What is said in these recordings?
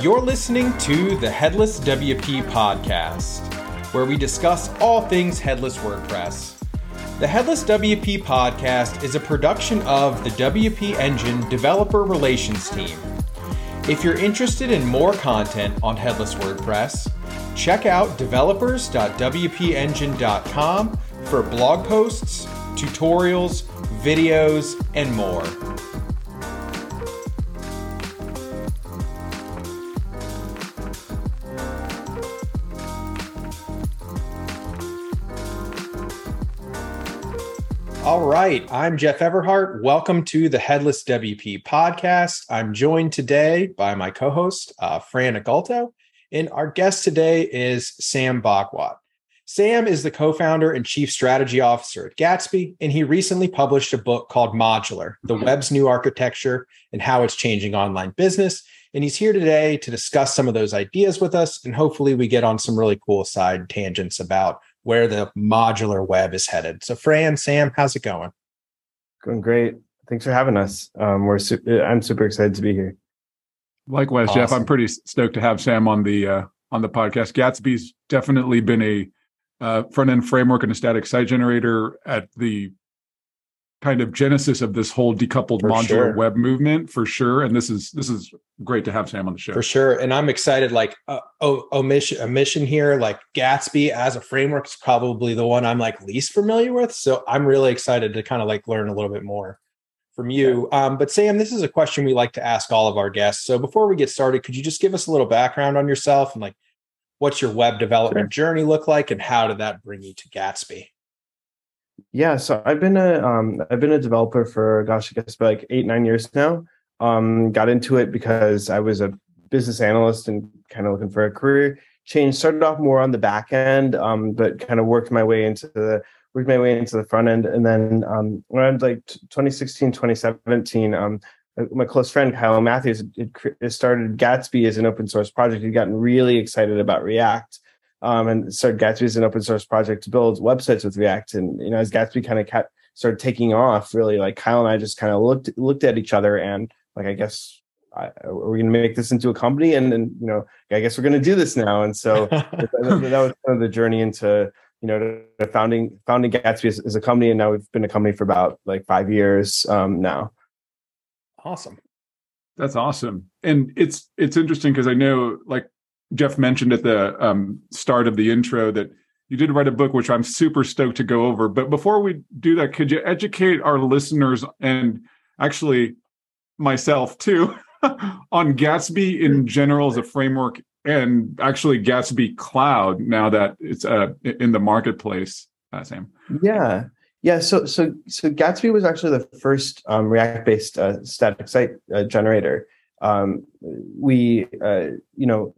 You're listening to the Headless WP podcast, where we discuss all things headless WordPress. The Headless WP podcast is a production of the WP Engine Developer Relations Team. If you're interested in more content on headless WordPress, check out developers.wpengine.com for blog posts, tutorials, videos, and more. All right. I'm Jeff Everhart. Welcome to the Headless WP podcast. I'm joined today by my co host, uh, Fran Agulto, and our guest today is Sam Bhagwat. Sam is the co founder and chief strategy officer at Gatsby, and he recently published a book called Modular The mm-hmm. Web's New Architecture and How It's Changing Online Business. And he's here today to discuss some of those ideas with us. And hopefully, we get on some really cool side tangents about where the modular web is headed. So, Fran, Sam, how's it going? Going great. Thanks for having us. Um, we're su- I'm super excited to be here. Likewise, awesome. Jeff. I'm pretty stoked to have Sam on the uh, on the podcast. Gatsby's definitely been a uh, front end framework and a static site generator at the kind of genesis of this whole decoupled for modular sure. web movement for sure and this is this is great to have sam on the show. For sure and i'm excited like uh, oh, omission omission here like gatsby as a framework is probably the one i'm like least familiar with so i'm really excited to kind of like learn a little bit more from you. Um, but sam this is a question we like to ask all of our guests so before we get started could you just give us a little background on yourself and like what's your web development sure. journey look like and how did that bring you to gatsby yeah, so I've been a um, I've been a developer for gosh, I guess like eight nine years now. Um, got into it because I was a business analyst and kind of looking for a career change. Started off more on the back end, um, but kind of worked my way into the worked my way into the front end, and then um, around like 2016 2017. Um, my close friend Kyle Mathews it started Gatsby as an open source project. He'd gotten really excited about React um, and started Gatsby as an open source project to build websites with React. And you know, as Gatsby kind of kept started taking off, really, like Kyle and I just kind of looked looked at each other and like, I guess, I, are we going to make this into a company? And then you know, I guess we're going to do this now. And so that, that, was kind of the journey into you know founding founding Gatsby as, as, a company, and now we've been a company for about like five years um, now. Awesome. That's awesome. And it's it's interesting because I know like Jeff mentioned at the um, start of the intro that you did write a book, which I'm super stoked to go over. But before we do that, could you educate our listeners and actually myself too on Gatsby in general as a framework and actually Gatsby Cloud now that it's uh, in the marketplace, uh, Sam? Yeah. Yeah, so so so Gatsby was actually the first um, React-based uh, static site uh, generator. Um, we, uh, you know,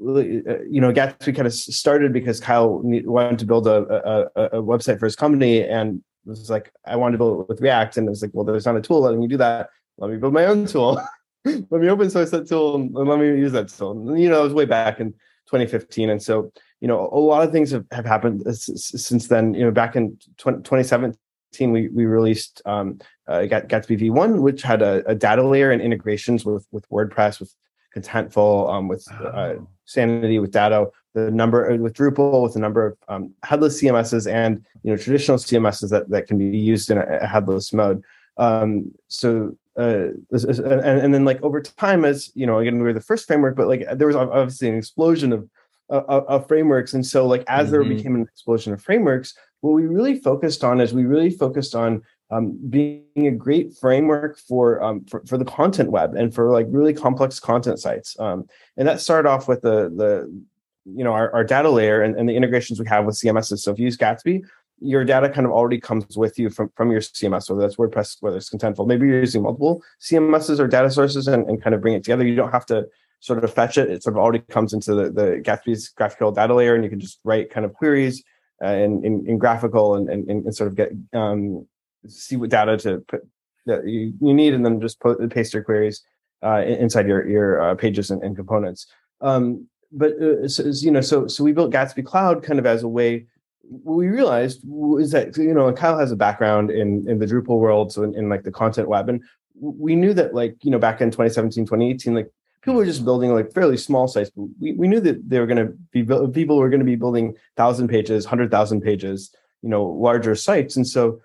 you know, Gatsby kind of started because Kyle wanted to build a, a, a website for his company, and was like, I wanted to build it with React, and it was like, well, there's not a tool letting you do that. Let me build my own tool. let me open source that tool and let me use that tool. And, you know, it was way back in 2015, and so you know, a lot of things have, have happened since then. You know, back in 20, 2017, we we released um, uh, Gatsby v1, which had a, a, data layer and integrations with with WordPress, with Contentful, um, with uh, oh. Sanity, with Dato, the number uh, with Drupal, with the number of um, headless CMSs and you know traditional CMSs that that can be used in a, a headless mode. Um, so uh, and, and then like over time, as you know, again we were the first framework, but like there was obviously an explosion of of, of frameworks, and so like as mm-hmm. there became an explosion of frameworks, what we really focused on is we really focused on um, being a great framework for, um, for, for the content web and for like really complex content sites. Um, and that started off with the the you know our, our data layer and, and the integrations we have with CMSs. So if you use Gatsby, your data kind of already comes with you from, from your CMS, whether that's WordPress, whether it's Contentful. Maybe you're using multiple CMSs or data sources and, and kind of bring it together. You don't have to sort of fetch it. It sort of already comes into the, the Gatsby's GraphQL data layer, and you can just write kind of queries uh, in, in, in GraphQL and, and, and sort of get um, see what data to put that you, you need, and then just put, paste your queries uh, inside your your uh, pages and, and components. Um, but uh, so, you know, so so we built Gatsby Cloud kind of as a way what we realized is that you know Kyle has a background in in the Drupal world, so in, in like the content web, and we knew that like you know back in 2017 2018 like people were just building like fairly small sites but we, we knew that they were going to be people were going to be building thousand pages hundred thousand pages you know larger sites. And so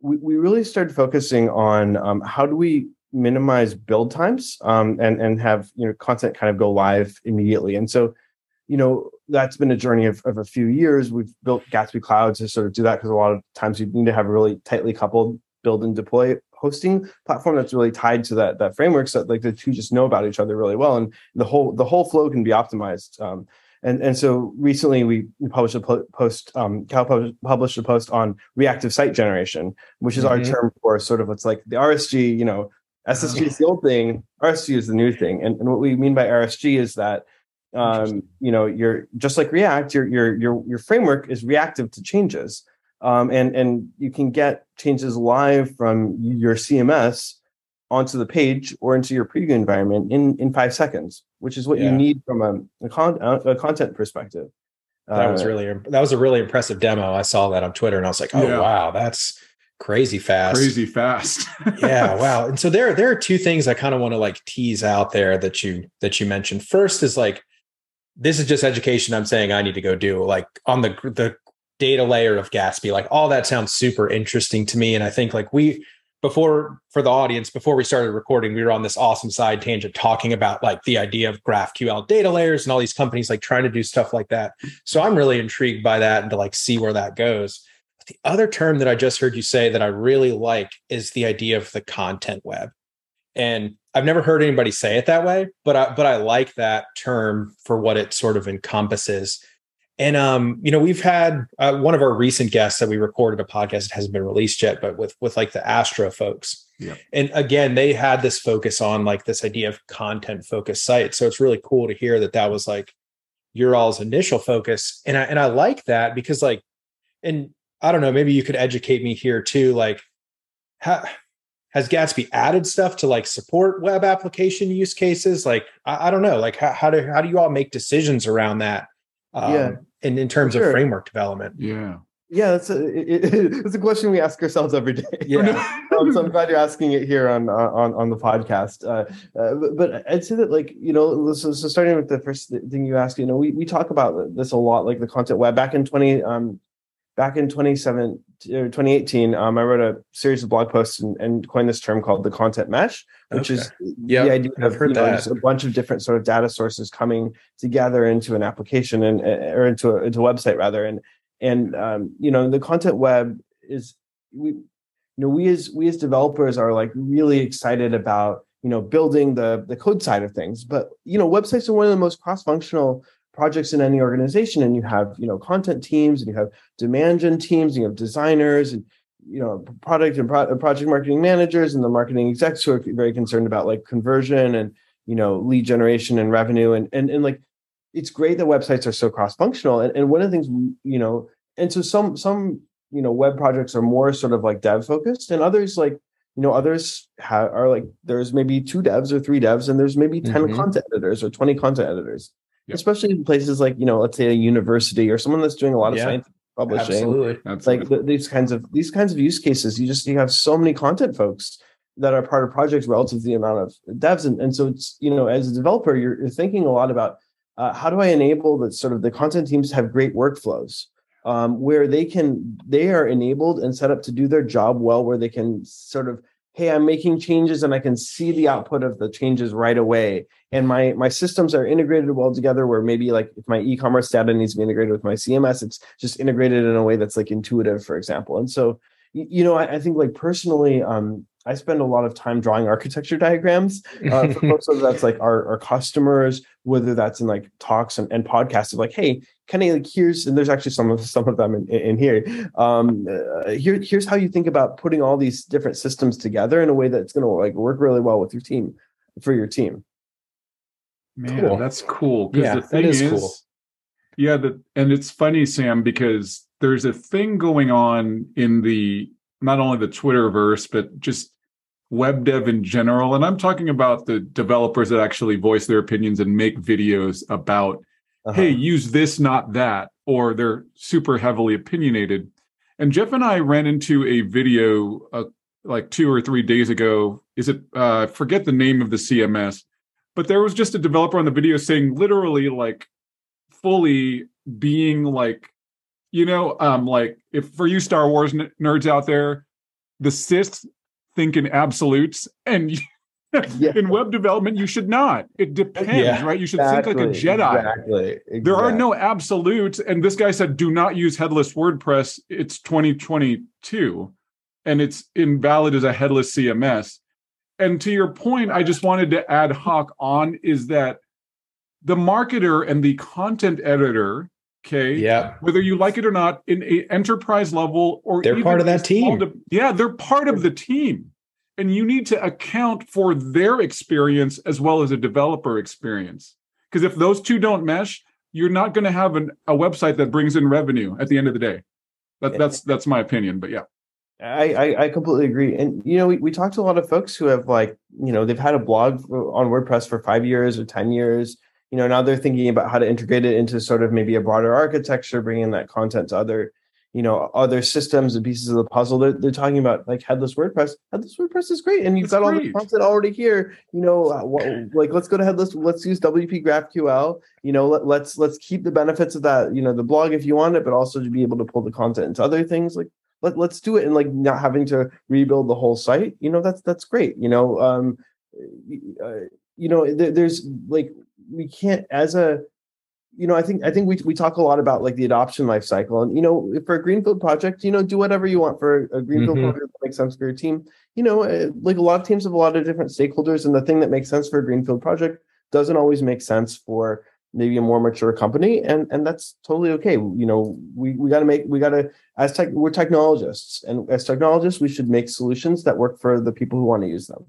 we, we really started focusing on um, how do we minimize build times um, and and have you know content kind of go live immediately. And so you know that's been a journey of, of a few years. We've built gatsby cloud to sort of do that because a lot of times you need to have really tightly coupled build and deploy hosting platform that's really tied to that that framework so that like the two just know about each other really well and the whole the whole flow can be optimized um, and and so recently we, published a post um, Kyle published a post on reactive site generation which is mm-hmm. our term for sort of what's like the rsg you know ssg is the old thing rsg is the new thing and, and what we mean by rsg is that um, you know you're just like react your your your your framework is reactive to changes um, and and you can get changes live from your CMS onto the page or into your preview environment in in five seconds, which is what yeah. you need from a, a, con- a content perspective. That uh, was really that was a really impressive demo. I saw that on Twitter and I was like, oh yeah. wow, that's crazy fast. Crazy fast. yeah, wow. And so there there are two things I kind of want to like tease out there that you that you mentioned. First is like this is just education I'm saying I need to go do like on the the data layer of Gatsby, like all that sounds super interesting to me. And I think like we before for the audience, before we started recording, we were on this awesome side tangent talking about like the idea of GraphQL data layers and all these companies like trying to do stuff like that. So I'm really intrigued by that and to like see where that goes. But the other term that I just heard you say that I really like is the idea of the content web. And I've never heard anybody say it that way, but I, but I like that term for what it sort of encompasses. And um, you know, we've had uh, one of our recent guests that we recorded a podcast. It hasn't been released yet, but with with like the Astro folks. Yeah. And again, they had this focus on like this idea of content focused sites. So it's really cool to hear that that was like your all's initial focus. And I and I like that because like, and I don't know, maybe you could educate me here too. Like, how has Gatsby added stuff to like support web application use cases? Like, I, I don't know, like how, how do how do you all make decisions around that? Um, yeah in, in terms sure. of framework development. Yeah. Yeah, that's a it, it's a question we ask ourselves every day. Yeah, um, so I'm glad you're asking it here on on on the podcast. Uh, uh, but, but, I'd say that like you know, so, so, starting with the first thing you asked, you know, we we talk about this a lot, like the content web. Back in twenty um, back in 27 2018, um, I wrote a series of blog posts and, and coined this term called the content mesh, which okay. is yep, the idea of heard know, a bunch of different sort of data sources coming together into an application and or into a, into a website rather. And and um, you know the content web is we you know we as we as developers are like really excited about you know building the the code side of things, but you know websites are one of the most cross functional projects in any organization and you have you know content teams and you have demand gen teams and you have designers and you know product and pro- project marketing managers and the marketing execs who are very concerned about like conversion and you know lead generation and revenue and and, and like it's great that websites are so cross functional and, and one of the things you know and so some some you know web projects are more sort of like dev focused and others like you know others have, are like there's maybe two devs or three devs and there's maybe 10 mm-hmm. content editors or 20 content editors yep. especially in places like you know let's say a university or someone that's doing a lot of yeah, scientific publishing absolutely. absolutely. like these kinds of these kinds of use cases you just you have so many content folks that are part of projects relative to the amount of devs and, and so it's you know as a developer you're, you're thinking a lot about uh, how do i enable that sort of the content teams have great workflows um, where they can they are enabled and set up to do their job well where they can sort of hey i'm making changes and i can see the output of the changes right away. And my my systems are integrated well together where maybe like if my e-commerce data needs to be integrated with my cms it's just integrated in a way that's like intuitive for example. And so you know i, I think like personally um I spend a lot of time drawing architecture diagrams uh, for folks whether that's like our, our customers, whether that's in like talks and, and podcasts of like, hey, kind of like here's and there's actually some of some of them in, in here. Um, uh, here here's how you think about putting all these different systems together in a way that's going to like work really well with your team for your team. Man, cool. that's cool. Yeah, the thing is, is cool. Yeah, the, and it's funny, Sam, because there's a thing going on in the not only the Twitterverse, but just web dev in general. And I'm talking about the developers that actually voice their opinions and make videos about uh-huh. hey, use this, not that, or they're super heavily opinionated. And Jeff and I ran into a video uh, like two or three days ago. Is it, uh, forget the name of the CMS, but there was just a developer on the video saying literally like fully being like, you know, um, like if for you Star Wars n- nerds out there, the Sith think in absolutes and yeah. in web development you should not. It depends yeah, right? You should exactly, think like a jedi. exactly, exactly, there are no absolutes and this guy said do not use headless wordpress. It's 2022 and it's invalid as a headless cms and to your point i just wanted to add hoc on is that the marketer and the content editor okay. Yeah whether you like it or not in a enterprise level or they're part of that team. yeah they're part of the team. And you need to account for their experience as well as a developer experience. Because if those two don't mesh you're not going to have an, a website that brings in revenue at the end of the day. That, that's that's my opinion but yeah. I, I, I completely agree. And you know we, we talked to a lot of folks who have like you know they've had a blog on wordpress for five years or ten years you know now they're thinking about how to integrate it into sort of maybe a broader architecture bringing that content to other you know other systems and pieces of the puzzle. They're, they're talking about like headless wordpress. Headless wordpress is great and you've it's got great. all the content already here. You know uh, what, like let's go to headless let's use wp graphql. You know let, let's let's keep the benefits of that you know the blog if you want it but also to be able to pull the content into other things like let, let's do it and like not having to rebuild the whole site. You know that's that's great. You know um uh, you know there, there's like we can't as a you know, I think I think we we talk a lot about like the adoption life cycle, and you know, for a greenfield project, you know, do whatever you want for a greenfield mm-hmm. project that makes sense for your team. You know, eh, like a lot of teams have a lot of different stakeholders, and the thing that makes sense for a greenfield project doesn't always make sense for maybe a more mature company, and and that's totally okay. You know, we we got to make we got to as tech we're technologists, and as technologists, we should make solutions that work for the people who want to use them.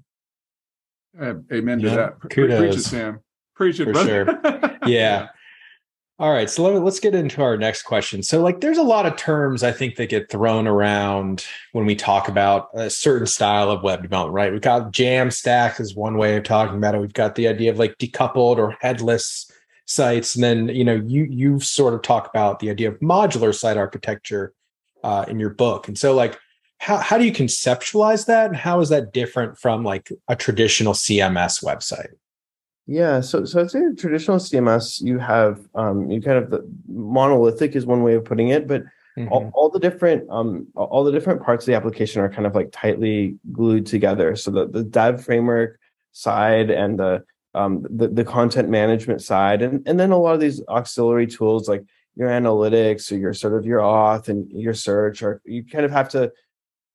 Uh, amen to that. Kudos. Preach it, Sam. Preach it, for brother. sure. yeah. All right, so let, us get into our next question. So, like, there's a lot of terms I think that get thrown around when we talk about a certain style of web development, right? We've got Jamstack is one way of talking about it. We've got the idea of like decoupled or headless sites, and then you know you you sort of talk about the idea of modular site architecture uh, in your book. And so, like, how how do you conceptualize that, and how is that different from like a traditional CMS website? Yeah, so so I'd say traditional CMS, you have um, you kind of the monolithic is one way of putting it, but mm-hmm. all, all, the different um, all the different parts of the application are kind of like tightly glued together. So the the dev framework side and the um, the, the content management side, and and then a lot of these auxiliary tools like your analytics or your sort of your auth and your search, or you kind of have to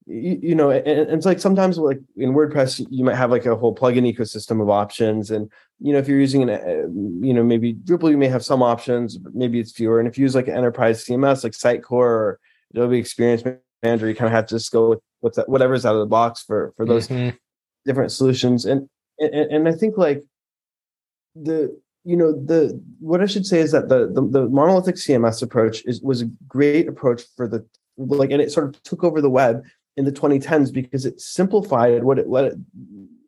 you, you know, and, and, it's like sometimes like in WordPress, you might have like a whole plugin ecosystem of options. And, you know, if you're using an, uh, you know, maybe Drupal, you may have some options, but maybe it's fewer. And if you use like an enterprise CMS, like Sitecore or Adobe Experience Manager, you kind of have to just go with what's that, whatever's out of the box for, for those mm-hmm. different solutions. And, and, and I think like the, you know the what I should say is that the, the the monolithic CMS approach is was a great approach for the like and it sort of took over the web in the 2010s because it simplified what it let it,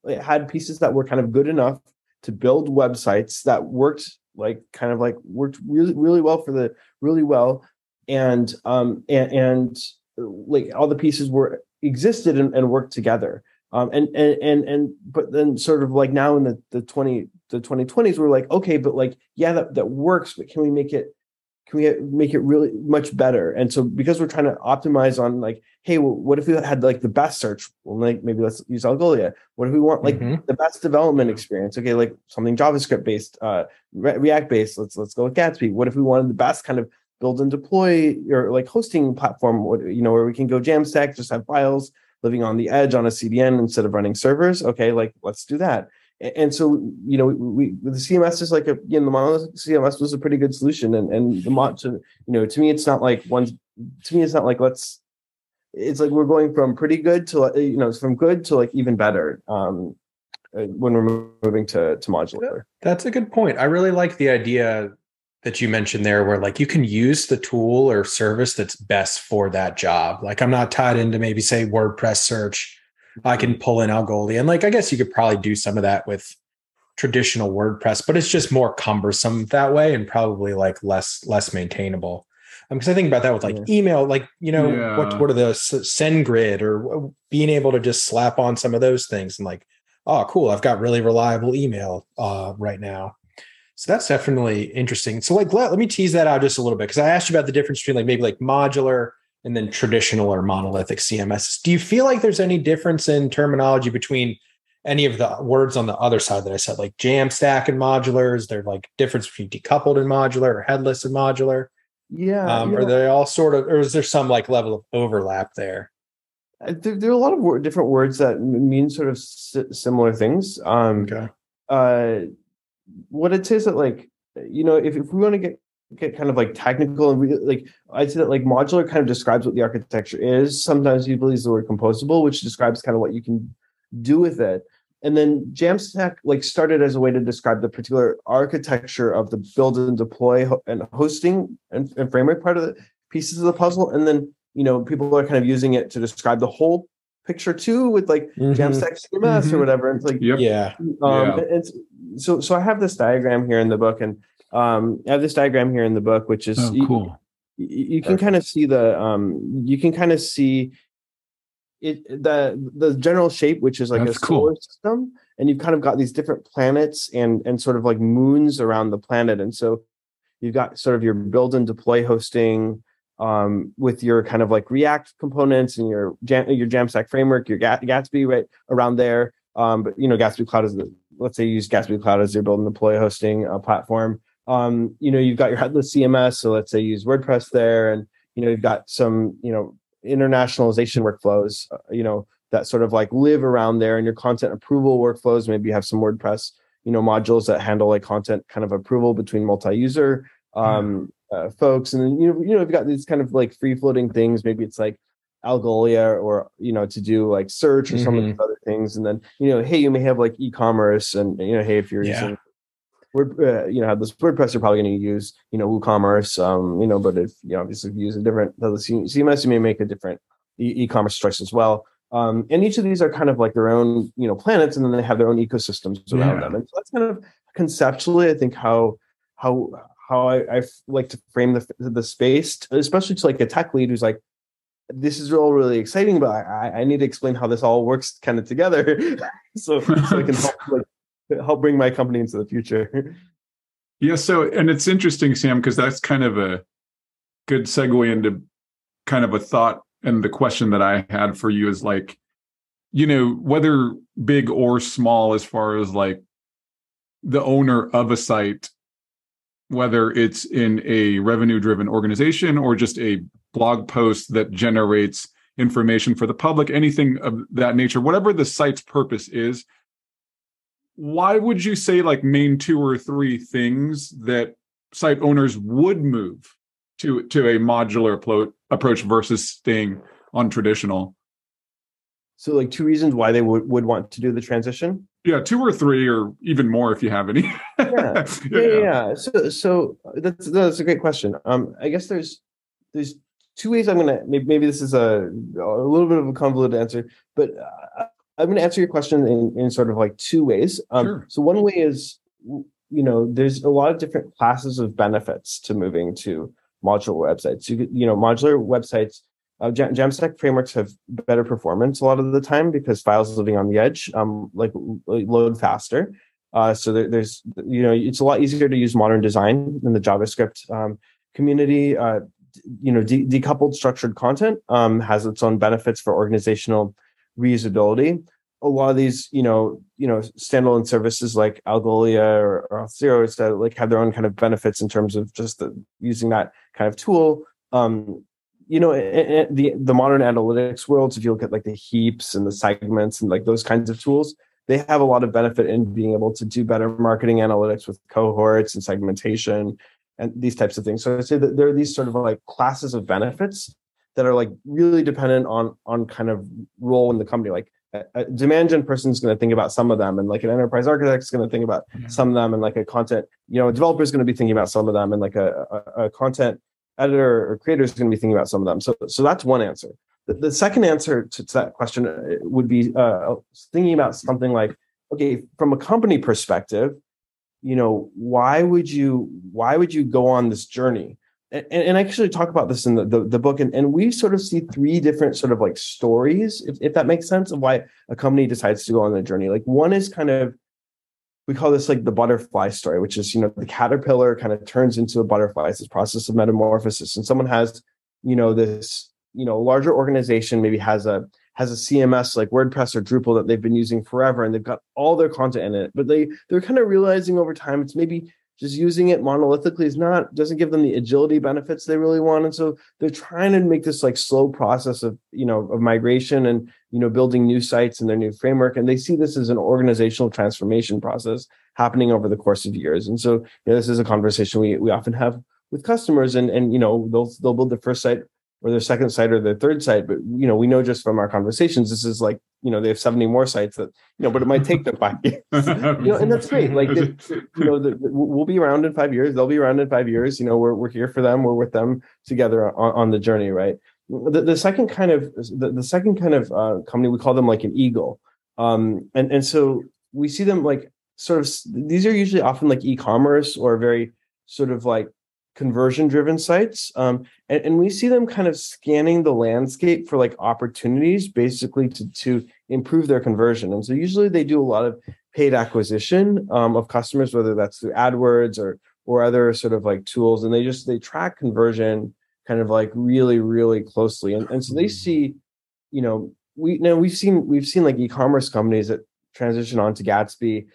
it had pieces that were kind of good enough to build websites that worked like kind of like worked really really well for the really well. And um and, and like all the pieces were existed and, and worked together. Um and, and and and but then sort of like now in the the 20 the 2020s we're like okay but like yeah that that works but can we make it can we make it really much better? And so because we're trying to optimize on like, hey, well, what if we had like the best search? Well, like maybe let's use Algolia. What if we want like mm-hmm. the best development experience? Okay, like something JavaScript based, uh, React based. Let's let's go with Gatsby. What if we wanted the best kind of build and deploy or like hosting platform? What you know where we can go Jamstack, just have files living on the edge on a CDN instead of running servers. Okay, like let's do that and so you know we, we the CMS is like a you know the monolithic CMS was a pretty good solution and and the mod to you know to me it's not like one to me it's not like let's it's like we're going from pretty good to you know from good to like even better um uh, when we're moving to to modular. That's a good point. I really like the idea that you mentioned there where like you can use the tool or service that's best for that job. Like I'm not tied into maybe say WordPress search I can pull in Algolia. And like, I guess you could probably do some of that with traditional WordPress, but it's just more cumbersome that way and probably like less less maintainable. Because um, I think about that with like yeah. email, like you know, yeah. what what are the SendGrid or being able to just slap on some of those things and like, oh, cool, I've got really reliable email uh, right now. So that's definitely interesting. So like, let, let me tease that out just a little bit because I asked you about the difference between like maybe like modular and then traditional or monolithic CMSs. Do you feel like there's any difference in terminology between any of the words on the other side that I said, like Jamstack and modular? Is there like difference between decoupled and modular or headless and modular? Yeah, um, yeah. Are they all sort of, or is there some like level of overlap there? Uh, there, there are a lot of word, different words that mean sort of s- similar things. Um, okay. Uh, what it says that like you know if, if we want to get get kind of like technical and re- like I'd say that like modular kind of describes what the architecture is. Sometimes people use the word composable, which describes kind of what you can do with it. And then Jamstack like started as a way to describe the particular architecture of the build and deploy ho- and hosting and, and, framework part of the pieces of the puzzle. And then you know people are kind of using it to describe the whole picture too with like mm-hmm. Jamstack CMS mm-hmm. or whatever. And it's like yep. yeah, um, yeah. And so so I have this diagram here in the book and um, I have this diagram here in the book, which is oh, cool. You, you can kind of see the um, you can kind of see it the the general shape, which is like That's a solar cool. system, and you've kind of got these different planets and and sort of like moons around the planet, and so you've got sort of your build and deploy hosting um, with your kind of like React components and your Jam, your Jamstack framework, your Gatsby right around there. Um, but you know, Gatsby Cloud is the let's say you use Gatsby Cloud as your build and deploy hosting uh, platform um, you know, you've got your headless CMS. So let's say use WordPress there, and you know, you've got some, you know, internationalization workflows, uh, you know, that sort of like live around there, and your content approval workflows. Maybe you have some WordPress, you know, modules that handle like content kind of approval between multi-user um, uh, folks, and then you know, you know, you've got these kind of like free-floating things. Maybe it's like Algolia or you know to do like search or mm-hmm. some of mm-hmm. these other things, and then you know, hey, you may have like e-commerce, and you know, hey, if you're yeah. using Word, uh, you know, this WordPress you're probably going to use, you know, WooCommerce, um, you know, but if you know, obviously if you use a different the CMS, you may make a different e- commerce choice as well. Um, and each of these are kind of like their own, you know, planets, and then they have their own ecosystems around yeah. them. And so that's kind of conceptually, I think how how how I, I like to frame the the space, especially to like a tech lead who's like, this is all really exciting, but I, I need to explain how this all works kind of together, so, so I can help like help bring my company into the future. Yeah. So, and it's interesting, Sam, because that's kind of a good segue into kind of a thought and the question that I had for you is like, you know, whether big or small, as far as like the owner of a site, whether it's in a revenue driven organization or just a blog post that generates information for the public, anything of that nature, whatever the site's purpose is, why would you say like main two or three things that site owners would move to to a modular plo- approach versus staying on traditional? So like two reasons why they would, would want to do the transition? Yeah two or three or even more if you have any. Yeah. yeah. yeah yeah. So so that's that's a great question. Um i guess there's there's two ways i'm gonna maybe, maybe this is a a little bit of a convoluted answer but uh, I'm going to answer your question in, in sort of like two ways. Um, sure. So one way is, you know, there's a lot of different classes of benefits to moving to modular websites. You, you know, modular websites, uh, Jam- Jamstack frameworks have better performance a lot of the time because files living on the edge, um, like load faster. Uh, so there, there's, you know, it's a lot easier to use modern design than the JavaScript um, community. Uh, you know, de- decoupled structured content um, has its own benefits for organizational reusability. A lot of these, you know, you know, standalone services like Algolia or, or Auth0 that like have their own kind of benefits in terms of just the, using that kind of tool. Um, you know, the the modern analytics worlds, if you look at like the heaps and the segments and like those kinds of tools, they have a lot of benefit in being able to do better marketing analytics with cohorts and segmentation and these types of things. So I say that there are these sort of like classes of benefits that are like really dependent on on kind of role in the company like a, demand gen person is going to think about some of them and like an enterprise architect is going to think about mm-hmm. some of them and like a content you know a developer is going to be thinking about some of them and like a, a, a content editor or creator is going to be thinking about some of them so so that's one answer the, the second answer to, to, that question uh, would be uh, thinking about something like okay, from a company perspective, you know, why would you why would you go on this journey? And, and I actually talk about this in the, the, the, book, and, and we sort of see three different sort of like stories, if, if that makes sense, of why a company decides to go on the journey. Like one is kind of we call this like the butterfly story, which is, you know, the caterpillar kind of turns into a butterfly. It's this process of metamorphosis. And someone has, you know, this, you know, larger organization maybe has a has a CMS like WordPress or Drupal that they've been using forever and they've got all their content in it. But they they're kind of realizing over time it's maybe just using it monolithically is not doesn't give them the agility benefits they really want. And so they're trying to make this like slow process of you know of migration and you know building new sites and their new framework. And they see this as an organizational transformation process happening over the course of years. And so you know, this is a conversation we, we often have with customers and and you know they'll they'll build their first site or their second site or their third site. But you know, we know just from our conversations, this is like you know they have seventy more sites that you know, but it might take them five years. you know, and that's great. Like you know, the, the, we'll be around in five years. They'll be around in five years. You know, we're we're here for them. We're with them together on, on the journey, right? The, the second kind of the, the second kind of uh, company we call them like an eagle, um, and and so we see them like sort of these are usually often like e-commerce or very sort of like conversion driven sites um, and, and, we see them kind of scanning the landscape for like opportunities basically to, to improve their conversion and so usually they do a lot of paid acquisition um, of customers whether that's through adwords or or other sort of like tools and they just they track conversion kind of like really really closely and, and so they mm. see you know we now we've seen we've seen like e-commerce companies that transition onto gatsby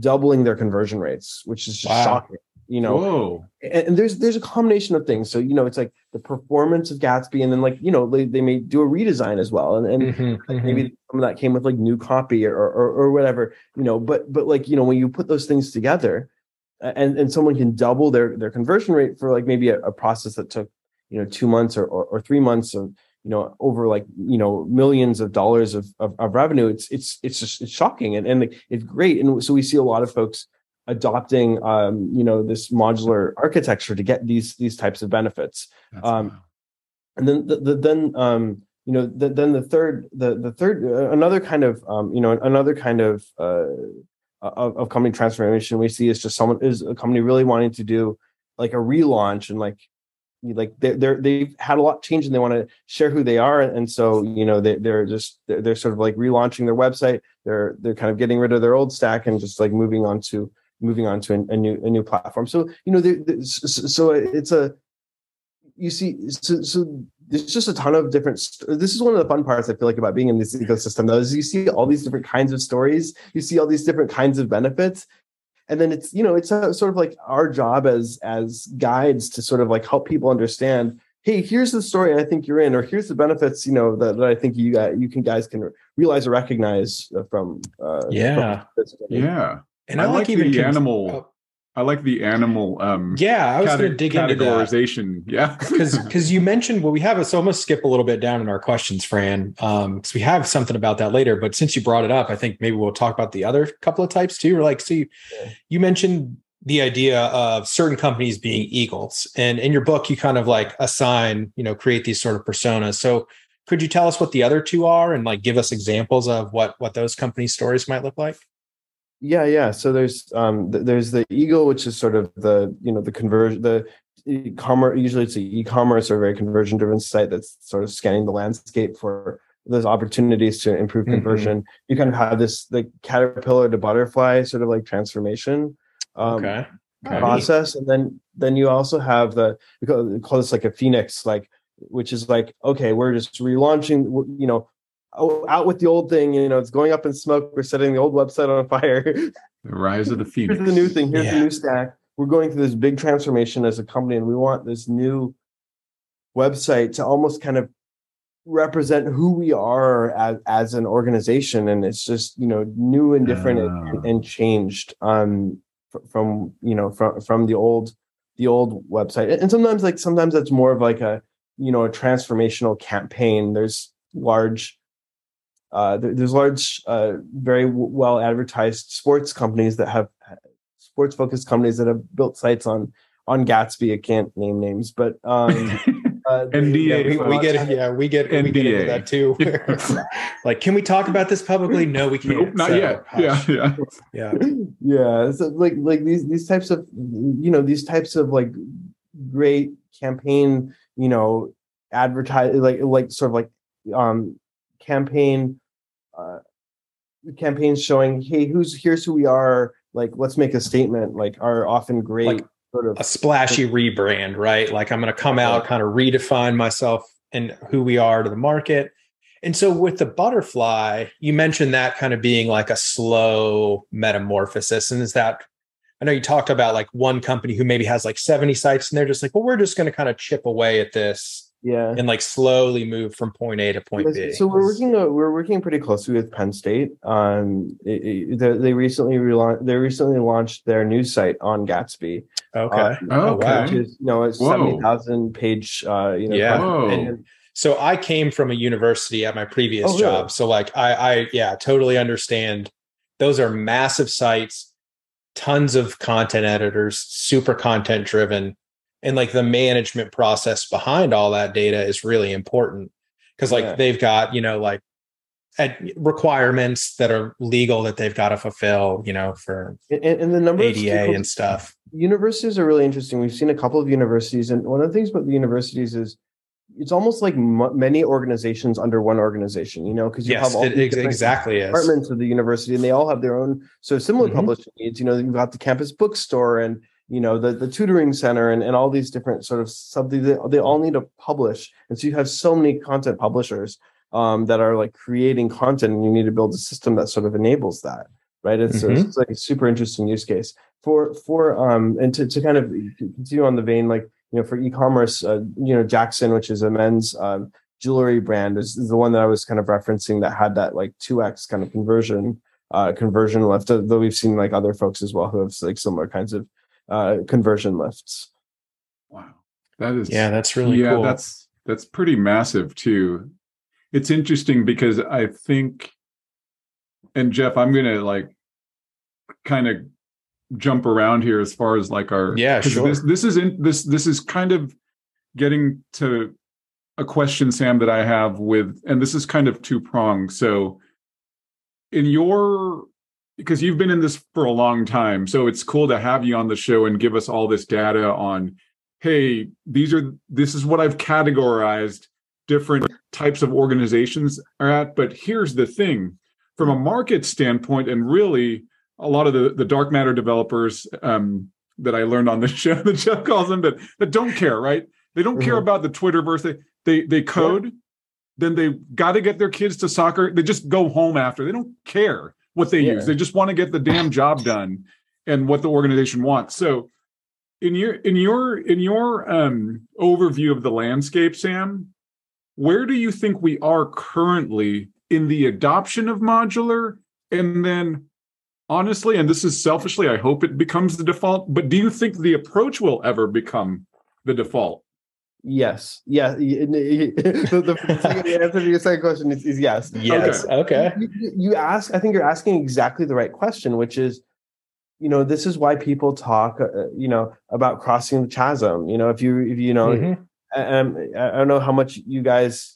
doubling their conversion rates which is wow. shocking you know and, and, there's there's a combination of things. So you know it's like the performance of gatsby and then like you know they, they may do a redesign as well. And, and mm-hmm, like maybe mm-hmm. some of that came with like new copy or, or or whatever you know but but like you know when you put those things together and and someone can double their their conversion rate for like maybe a, a process that took you know two months or, or, or three months of you know over like you know millions of dollars of, of, of revenue it's it's it's just it's shocking and, and it's great. And so we see a lot of folks adopting um, you know this modular architecture to get these these types of benefits. Um, and then the, the then um, you know the, then the third the the third uh, another kind of um, you know another kind of uh, of, of company transformation we see is just someone is a company really wanting to do like a relaunch and like like they're, they're they've had a lot change and they want to share who they are. And so you know they, they're just they're, they're sort of like relaunching their website. They're they're kind of getting rid of their old stack and just like moving on to moving on to a, a new a new platform. So you know, so it's a you see, so, so there's just a ton of different. This is one of the fun parts I feel like about being in this ecosystem. Though, is you see all these different kinds of stories, you see all these different kinds of benefits, and then it's you know it's a, sort of like our job as as guides to sort of like help people understand hey here's the story i think you're in or here's the benefits you know that, that i think you got you can guys can realize or recognize from uh yeah from yeah and I, I like, even the cons- animal. Oh. I like the animal. Um, yeah, I was going to dig categorization. into that. Yeah, because because you mentioned well, we have a so to skip a little bit down in our questions, Fran, because um, we have something about that later. But since you brought it up, I think maybe we'll talk about the other couple of types too. Or like, so you, you mentioned the idea of certain companies being eagles, and in your book, you kind of like assign, you know, create these sort of personas. So could you tell us what the other two are, and like give us examples of what what those company stories might look like? Yeah, yeah. So there's um th- there's the Eagle, which is sort of the you know the conversion the e-commerce. Usually, it's the e-commerce or very conversion driven site that's sort of scanning the landscape for those opportunities to improve mm-hmm. conversion. Mm-hmm. You kind of have this the caterpillar to butterfly sort of like transformation um, okay. Okay. process, and then then you also have the we call, we call this like a phoenix, like which is like okay, we're just relaunching. You know, out with the old thing. You know, it's going up in smoke. We're setting the old website on fire. the rise of the phoenix. Here's the new thing. Here's yeah. the new stack. We're going through this big transformation as a company, and we want this new website to almost kind of represent who we are as, as an organization and it's just you know new and different uh. and, and, changed um from you know from from the old the old website and sometimes like sometimes that's more of like a you know a transformational campaign there's large uh, there's large, uh, very w- well advertised sports companies that have sports focused companies that have built sites on on Gatsby. I can't name names, but um, Uh, NDA Yeah, we, we get yeah, we get we get into NDA. that too. like, can we talk about this publicly? No, we can't. Nope, not So, yet. hush. Yeah, yeah. yeah. yeah so like like these these types of you know these types of like great campaign you know advertise like like sort of like um campaign uh campaigns showing hey who's here's who we are like let's make a statement like are often great Like sort of A splashy rebrand, right? Like, I'm going to come out, kind of redefine myself and who we are to the market. And so, with the butterfly, you mentioned that kind of being like a slow metamorphosis. And is that, I know you talked about like one company who maybe has like 70 sites and they're just like, well, we're just going to kind of chip away at this yeah and like slowly move from point A to point B. So we're working. Uh, we're working pretty closely with Penn State. Um, it, it- they, they recently relaunched. They recently launched their news site on Gatsby. Okay. Uh, Oh, okay. Which is you know a Whoa. seventy thousand page. Uh, you know. Yeah. Whoa. So I came from a university at my previous Oh, really? job. So like I I yeah, totally understand. Those are massive sites, tons of content editors, super content driven. And like the management process behind all that data is really important. Cause like Yeah. they've got, you know, like at requirements that are legal that they've got to fulfill, you know, for And, and the number ADA and stuff. universities are really interesting. We've seen a couple of universities, and one of the things about the universities is it's almost like m- many organizations under one organization. You know, because you Yes, have all it ex- exactly is. departments of the university, and they all have their own so similar Mhm. publishing needs. You know, you've got the campus bookstore and you know the the tutoring center and, and all these different sort of something that they all need to publish, and so you have so many content publishers um, that are like creating content, and you need to build a system that sort of enables that. Right, it's, Mhm. it's like a super interesting use case for for um and to, to kind of continue on the vein like you know for e-commerce uh, you know Jaxxon which is a men's um, jewelry brand is, is the one that I was kind of referencing that had that like 2x kind of conversion uh conversion lift though we've seen like other folks as well who have like similar kinds of uh conversion lifts Wow. That is Yeah, that's really yeah, cool. that's that's pretty massive too. It's interesting because I think and Jeff, I'm gonna like kind of jump around here as far as like our yeah sure. This this is in this this is kind of getting to a question, Sam, that I have with, and this is kind of two pronged. So in your because you've been in this for a long time, so it's cool to have you on the show and give us all this data on, hey, these are this is what I've categorized different types of organizations are at. But here's the thing from a market standpoint, and really a lot of the, the dark matter developers um, that I learned on the show that Jeff calls them that, that don't care, right? They don't care Mhm. about the Twitterverse. They they they code, then they got to get their kids to soccer. They just go home after. They don't care what they Yeah. use. They just want to get the damn job done and what the organization wants. So in your in your in your um overview of the landscape, Sam, where do you think we are currently in the adoption of modular? And then honestly, and this is selfishly, I hope it becomes the default, but do you think the approach will ever become the default? Yes yeah y- y- the, the, the answer to your second question is, is yes yes. Okay. you, you- you ask i think you're asking exactly the right question which is you know this is why people talk uh, you know about crossing the chasm you know if you if you know Mhm. um, i I don't know how much you guys s-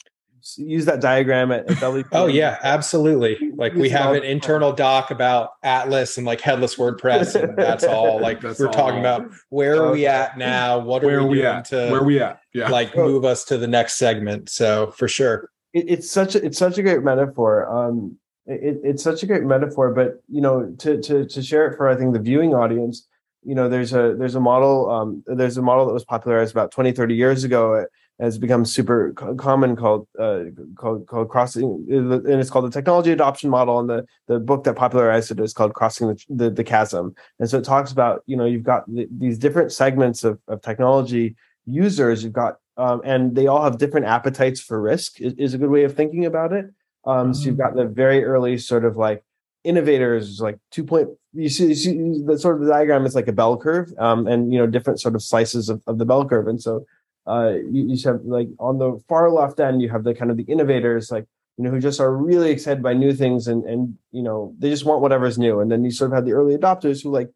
use that diagram at, at WP. Oh yeah, absolutely. Like we have an internal doc about Atlas and like headless WordPress, and that's all. Like That's we're talking all. about where are we at now? What are Where are we we doing at? to Where we at? Yeah. like Oh. move us to the next segment? So for sure. it, it's such a it's such a great metaphor. Um, it, it's such a great metaphor, but you know, to to to share it for I think the viewing audience, you know, there's a there's a model um, there's a model that was popularized about 20, 30 years ago. Has become super common called uh, called called crossing, and it's called the technology adoption model. And the the book that popularized it is called Crossing the the, the Chasm. And so it talks about you know you've got th- these different segments of of technology users. You've got um, and they all have different appetites for risk is, is a good way of thinking about it um, so you've got the very early sort of like innovators like two point you see, you see the sort of the diagram is like a bell curve um, and you know different sort of slices of, of the bell curve and so uh, you, you have like on the far left end you have the kind of the innovators like you know who just are really excited by new things and and you know they just want whatever's new. And then you sort of have the early adopters who like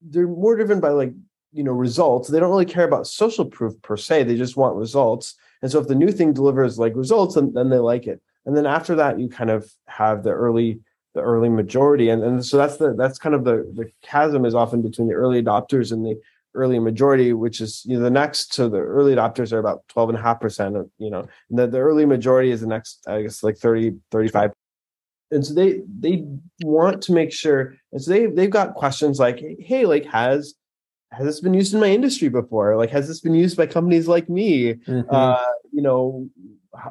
they're more driven by like you know results. They don't really care about social proof per se. They just want results. And so if the new thing delivers like results then, then they like it. And then after that you kind of have the early the early majority. And, and so that's the that's kind of the the chasm is often between the early adopters and the early majority which is you know the next so the early adopters are about 12 and a half percent of you know and the, the early majority is the next i guess like 30 35 and so they they want to make sure and so they they've got questions like hey like has has this been used in my industry before? Like has this been used by companies like me? Mm-hmm. uh you know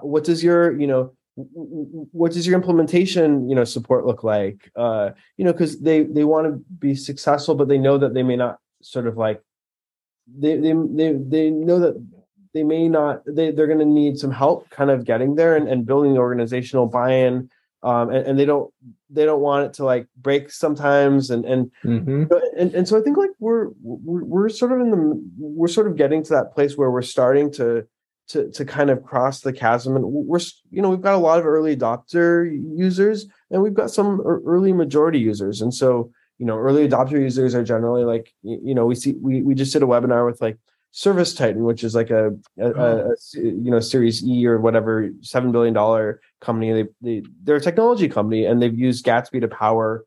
what does your you know what does your implementation you know support look like? Uh you know because they they want to be successful but they know that they may not sort of like they they they, they know that they may not they, they're going to need some help kind of getting there and, and building the organizational buy-in um and, and they don't they don't want it to like break sometimes and and, mm-hmm. and and so i think like we're, we're we're sort of in the we're sort of getting to that place where we're starting to to to kind of cross the chasm and we're you know we've got a lot of early adopter users and we've got some early majority users and so you know early adopter users are generally like you know we see we we just did a webinar with like ServiceTitan which is like a, a, oh. a, a you know series e or whatever 7 billion dollar company they, they they're a technology company and they've used gatsby to power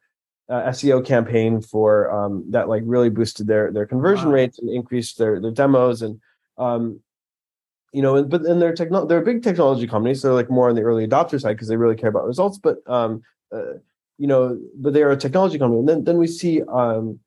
uh, SEO campaign for um, that like really boosted their their conversion wow. rates and increased their their demos and um, you know, but then they're techno they're a big technology company, so they're like more on the early adopter side because they really care about results. But um, uh, you know, but they're a technology company, and then then we see um,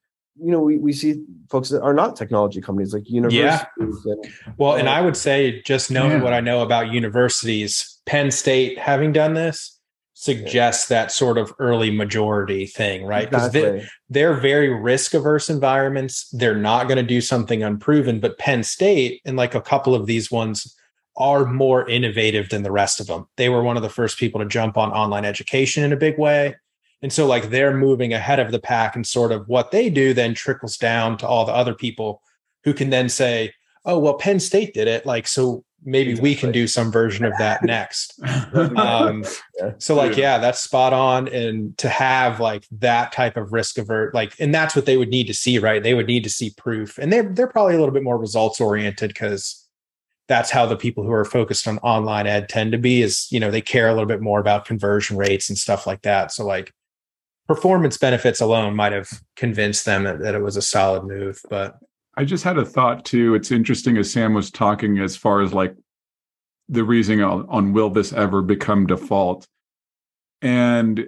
you know, we, we see folks that are not technology companies like universities. Yeah. And, well, uh, and I would say just knowing yeah. what I know about universities, Penn State having done this, suggests that sort of early majority thing, right? Because exactly. they're, they're very risk averse environments. They're not going to do something unproven, but Penn State and like a couple of these ones are more innovative than the rest of them. They were one of the first people to jump on online education in a big way. And so, like, they're moving ahead of the pack, and sort of what they do then trickles down to all the other people who can then say, oh, well, Penn State did it. Like, so maybe exactly. we can do some version of that next. um, yeah. So like, yeah, that's spot on. And to have like that type of risk avert, like, and that's what they would need to see, right? They would need to see proof, and they're they're probably a little bit more results oriented because that's how the people who are focused on online ed tend to be. Is you know they care a little bit more about conversion rates and stuff like that. So like. Performance benefits alone might have convinced them that, that it was a solid move, but I just had a thought too. It's interesting as Sam was talking as far as like the reasoning on, on will this ever become default. And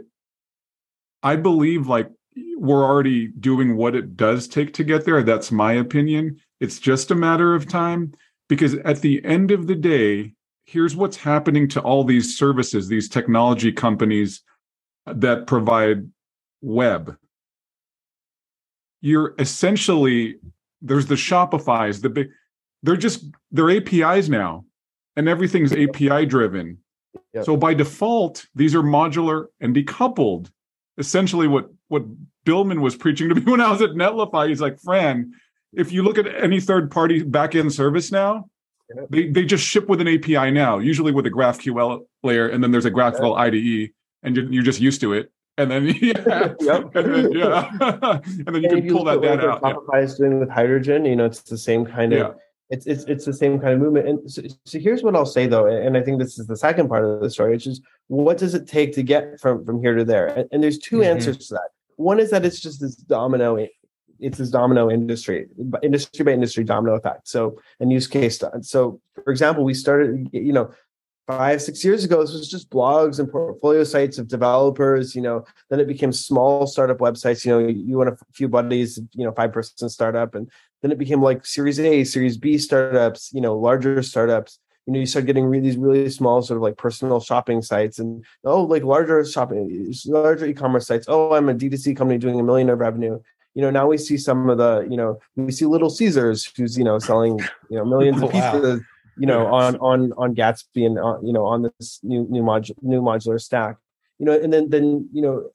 I believe like we're already doing what it does take to get there. That's my opinion. It's just a matter of time because at the end of the day, here's what's happening to all these services, these technology companies that provide web. You're essentially there's the Shopify's, the big, they're just they're APIs now, and everything's API driven. Yep. So by default, these are modular and decoupled. Essentially, what what Biilmann was preaching to me when I was at Netlify, he's like, Fran, if you look at any third party backend service now, yep. they, they just ship with an API now, usually with a GraphQL layer, and then there's a GraphQL yep. IDE, and you're, you're just used to it and then yeah, yep. and then, yeah, and then you and can pull that data out. Yeah. is doing with hydrogen. You know, it's the same kind of. Yeah. It's, it's it's the same kind of movement. And so, so, here's what I'll say though, and I think this is the second part of the story, which is what does it take to get from from here to there? And, and there's 2 mm-hmm. answers to that. One is that it's just this domino it's this domino industry, industry by industry domino effect. So and use case. So for example, we started, you know, five six years ago this was just blogs and portfolio sites of developers you know then it became small startup websites you know you want a few buddies you know five person startup and then it became like series a series b startups you know larger startups. You know you start getting really, these really small sort of like personal shopping sites and oh like larger shopping larger e-commerce sites. Oh i'm a d2c company doing a million of revenue. You know now we see some of the you know we see little caesars who's you know selling you know millions of pieces wow you know, on on on Gatsby and uh, you know on this new new modular new modular stack, you know, and then then you know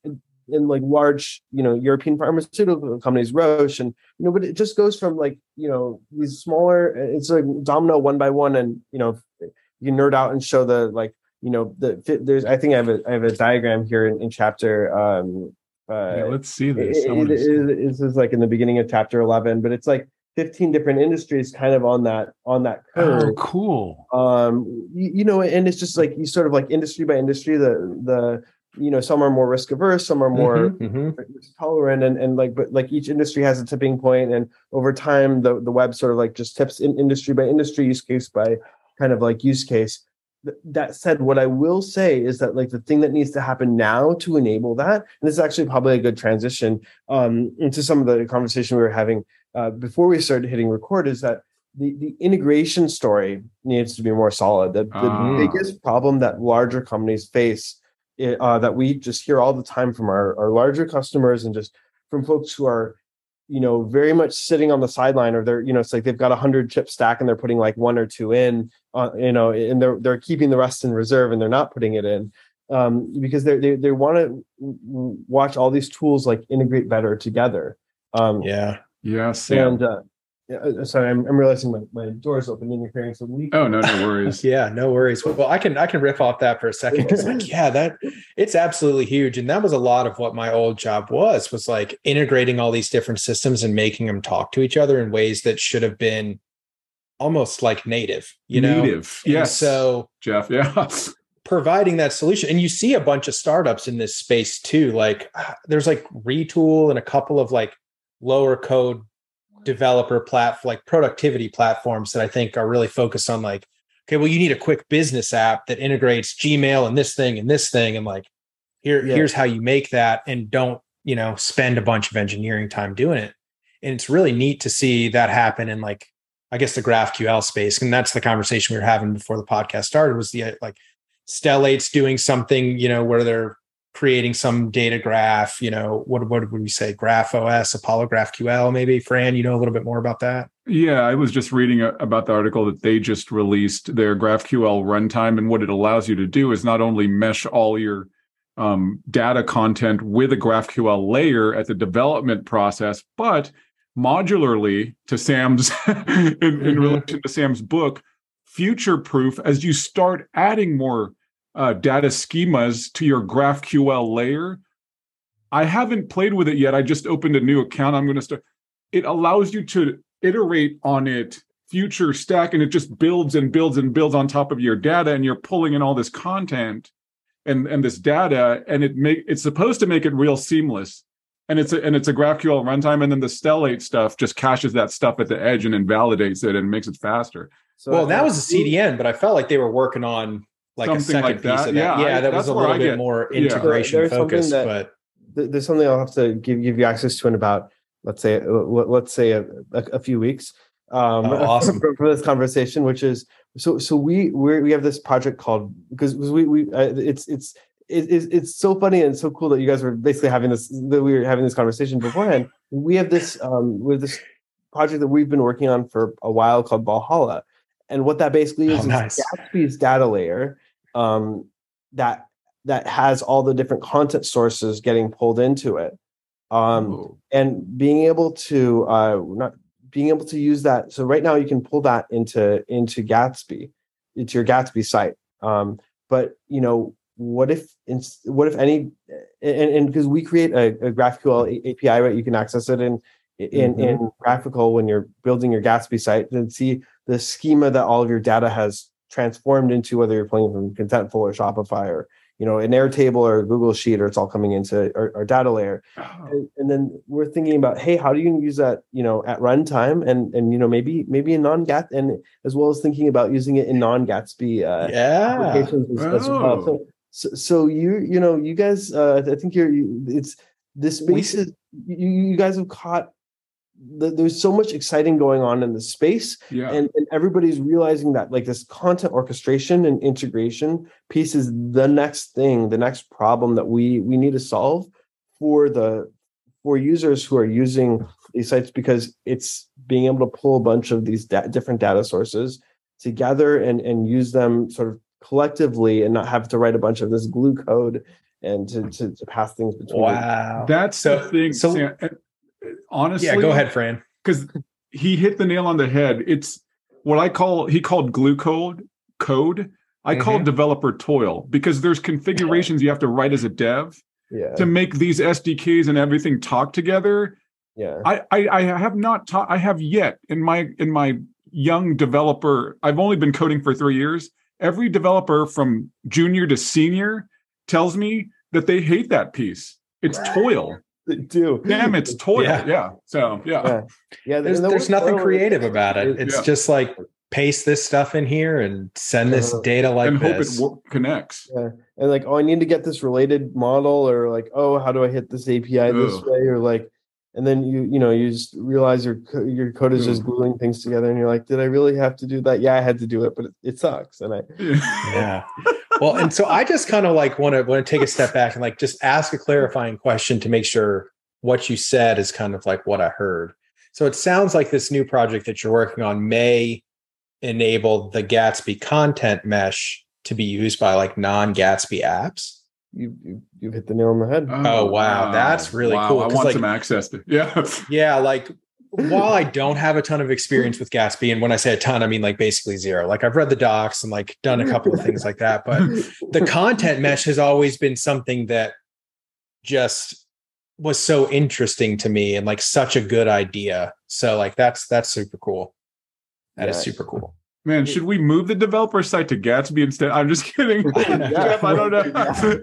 in, like large you know European pharmaceutical companies, Roche, and you know, but it just goes from like you know these smaller, it's like domino one by one, and you know you nerd out and show the like you know the there's I think I have a I have a diagram here in, in chapter um uh, yeah, let's see this. It, it, it, this is like in the beginning of chapter 11, but it's like 15 different industries kind of on that on that curve. Oh, cool. Um, you, you know, and it's just like you sort of like industry by industry. The the you know some are more risk averse, some are more Mhm, mhm. tolerant, and and like but like each industry has a tipping point, and over time the the web sort of like just tips in industry by industry, use case by kind of like use case. Th- That said, what I will say is that like the thing that needs to happen now to enable that, and this is actually probably a good transition um, into some of the conversation we were having uh, before we started hitting record, is that the the integration story needs to be more solid. The, the Ah. biggest problem that larger companies face, uh, that we just hear all the time from our, our larger customers and just from folks who are, you know, very much sitting on the sideline, or they're, you know, it's like they've got a hundred chip stack and they're putting like one or two in, uh, you know, and they're they're keeping the rest in reserve and they're not putting it in. Um, because they they they want to watch all these tools like integrate better together. Um, Yeah. Yeah, and uh, yeah, uh, sorry, I'm, I'm realizing my, my door's open and you're hearing some leak. oh no, no worries. Yeah, no worries. Well, I can I can riff off that for a second because like yeah, that it's absolutely huge, and that was a lot of what my old job was was like integrating all these different systems and making them talk to each other in ways that should have been almost like native, you know. Native. And Yes. So Jeff. Yeah. providing that solution, and you see a bunch of startups in this space too. Like there's like Retool and a couple of like lower code developer platform like productivity platforms that I think are really focused on like, okay, well, you need a quick business app that integrates Gmail and this thing and this thing, and like here, Yeah. here's how you make that, and don't you know spend a bunch of engineering time doing it. And it's really neat to see that happen in like, I guess the GraphQL space, and that's the conversation we were having before the podcast started. Was the like Stellate's doing something, you know, where they're creating some data graph, you know, what what would we say? GraphOS, Apollo GraphQL, maybe. Fran, you know a little bit more about that. Yeah, I was just reading a, about the article that they just released their GraphQL runtime, and what it allows you to do is not only mesh all your um, data content with a GraphQL layer at the development process, but modularly to Sam's in, in Mhm. relation to Sam's book, future proof as you start adding more uh, data schemas to your GraphQL layer. I haven't played with it yet. I just opened a new account. I'm going to start. It allows you to iterate on it future stack and it just builds and builds and builds on top of your data and you're pulling in all this content and and this data and it make it's supposed to make it real seamless and it's a, and it's a GraphQL runtime and then the Stellate stuff just caches that stuff at the edge and invalidates it and makes it faster. So well, that was a CDN, but I felt like they were working on like a Something second like piece that. of that. Yeah, Yeah, I- that was that's a where little I bit get- more integration There's something focused, that- but there's something I'll have to give give you access to in about let's say uh, let- let's say a, a, a few weeks um, Oh, awesome. for, for this conversation, which is so so we we we have this project called because we we uh, it's it's it, it's it's so funny and so cool that you guys were basically having this that we were having this conversation beforehand. We have this um we have this project that we've been working on for a while called Valhalla, and what that basically is Oh, is nice. Gatsby's data layer um, that that has all the different content sources getting pulled into it. Um, and being able to uh, not being able to use that so right now you can pull that into into gatsby into your gatsby site. Um, but you know what if what if any and because we create a, a graphql api right? You can access it in in in GraphiQL when you're building your gatsby site and see the schema that all of your data has transformed into whether you're pulling from contentful or shopify or you know an airtable or a google sheet or it's all coming into our, our data layer Oh. and, and then we're thinking about hey how do you use that you know at runtime and and you know maybe maybe in non gat and as well as thinking about using it in non gatsby uh yeah. applications as, as well Oh. so, so so you you know you guys uh i think you're you, it's this We space is you, you guys have caught the, there's so much exciting going on in the space Yeah. and, and everybody's realizing that like this content orchestration and integration piece is the next thing the next problem that we we need to solve for the for users who are using these sites because it's being able to pull a bunch of these da- different data sources together and and use them sort of collectively and not have to write a bunch of this glue code and to to, to pass things between Wow. That's So- the thing. so- Sam. Honestly, yeah, go ahead, Fran. because he hit the nail on the head. It's what I call he called glue code code. I call Mhm. developer toil because there's configurations you have to write as a dev yeah to make these SDKs and everything talk together. Yeah. I, I I have not taught. I have yet in my in my young developer. I've only been coding for three years. Every developer from junior to senior tells me that they hate that piece. It's toil. They do. Damn, it's toil. Yeah. Yeah. So yeah. Yeah. Yeah. There's, and the there's nothing toil- creative about it. It's Yeah. just like paste this stuff in here and send this Uh-huh. data like and hope this. it wo- connects. Yeah. And like, oh, I need to get this related model, or like, oh, how do I hit this API this way, or like, and then you you know you just realize your your code is just gluing things together, and you're like, did I really have to do that? Yeah, I had to do it, but it, it sucks. And I yeah. Well, and so I just kind of like want to want to take a step back and like just ask a clarifying question to make sure what you said is kind of like what I heard. So it sounds like this new project that you're working on may enable the Gatsby content mesh to be used by like non-Gatsby apps. you, you you've hit the nail on the head. Oh, oh wow. That's really cool, I want like- some access to yeah. Yeah, like while I don't have a ton of experience with Gatsby, and when I say a ton, I mean like basically zero. Like I've read the docs and like done a couple of things like that, but the content mesh has always been something that just was so interesting to me and like such a good idea. So like that's that's super cool. That is Yeah. super cool. Man, should we move the developer site to Gatsby instead? I'm just kidding. Yeah. Jeff, I don't know.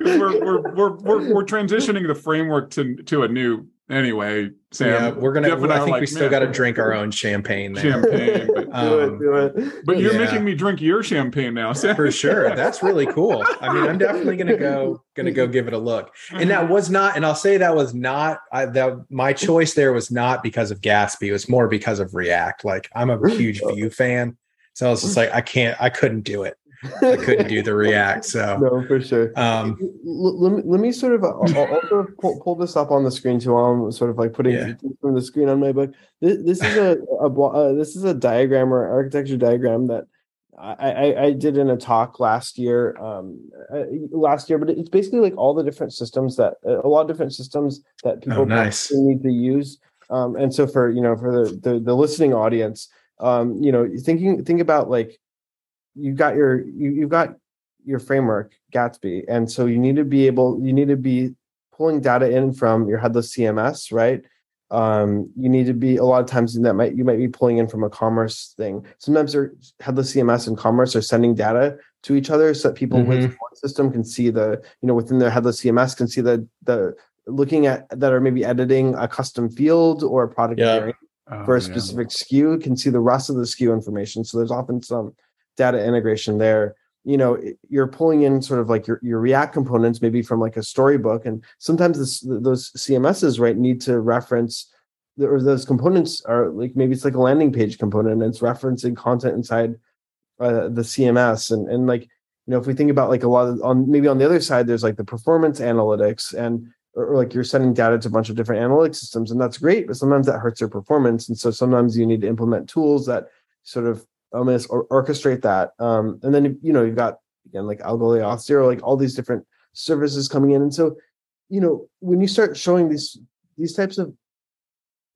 we're, we're, we're, we're, we're transitioning the framework to, to a new anyway, Sam. yeah, we're gonna. Jeff and I are think like, we still got to drink our own champagne there. champagne. But, do Um, it, do it. but you're Yeah. making me drink your champagne now, Sam. for sure. That's really cool. I mean, I'm definitely gonna go gonna go give it a look. And that was not, and I'll say that was not I, that my choice there was not because of Gatsby. It was more because of React. Like I'm a huge Vue fan, so I was just like, I can't, I couldn't do it. I couldn't do the React. So, no, for sure. um, let, me, let me sort of I'll, I'll sort of pull, pull this up on the screen too I'm sort of like putting Yeah. from the screen on my book. This, this is a, a uh, this is a diagram or architecture diagram that I, I, I did in a talk last year um uh, last year but it's basically like all the different systems that a lot of different systems that people Oh, nice. need to use um and so for you know for the the, the listening audience um you know thinking think about like you've got your you, you've got your framework gatsby and so you need to be able you need to be pulling data in from your headless cms right um you need to be a lot of times that might you might be pulling in from a commerce thing sometimes their headless cms and commerce are sending data to each other so that people with one system can see the you know within their headless cms can see the the looking at that are maybe editing a custom field or a product Yeah. variant Oh, for a yeah. specific SKU can see the rest of the SKU information. So there's often some data integration there. You know, you're pulling in sort of like your, your React components, maybe from like a storybook, and sometimes this, those CMSs right need to reference or those components are like maybe it's like a landing page component and it's referencing content inside uh, the CMS and and like you know if we think about like a lot of on maybe on the other side there's like the performance analytics and or, or like you're sending data to a bunch of different analytic systems and that's great but sometimes that hurts your performance and so sometimes you need to implement tools that sort of almost or, orchestrate that. Um, and then you know you've got again like algolia auth0 like all these different services coming in. And so you know when you start showing these these types of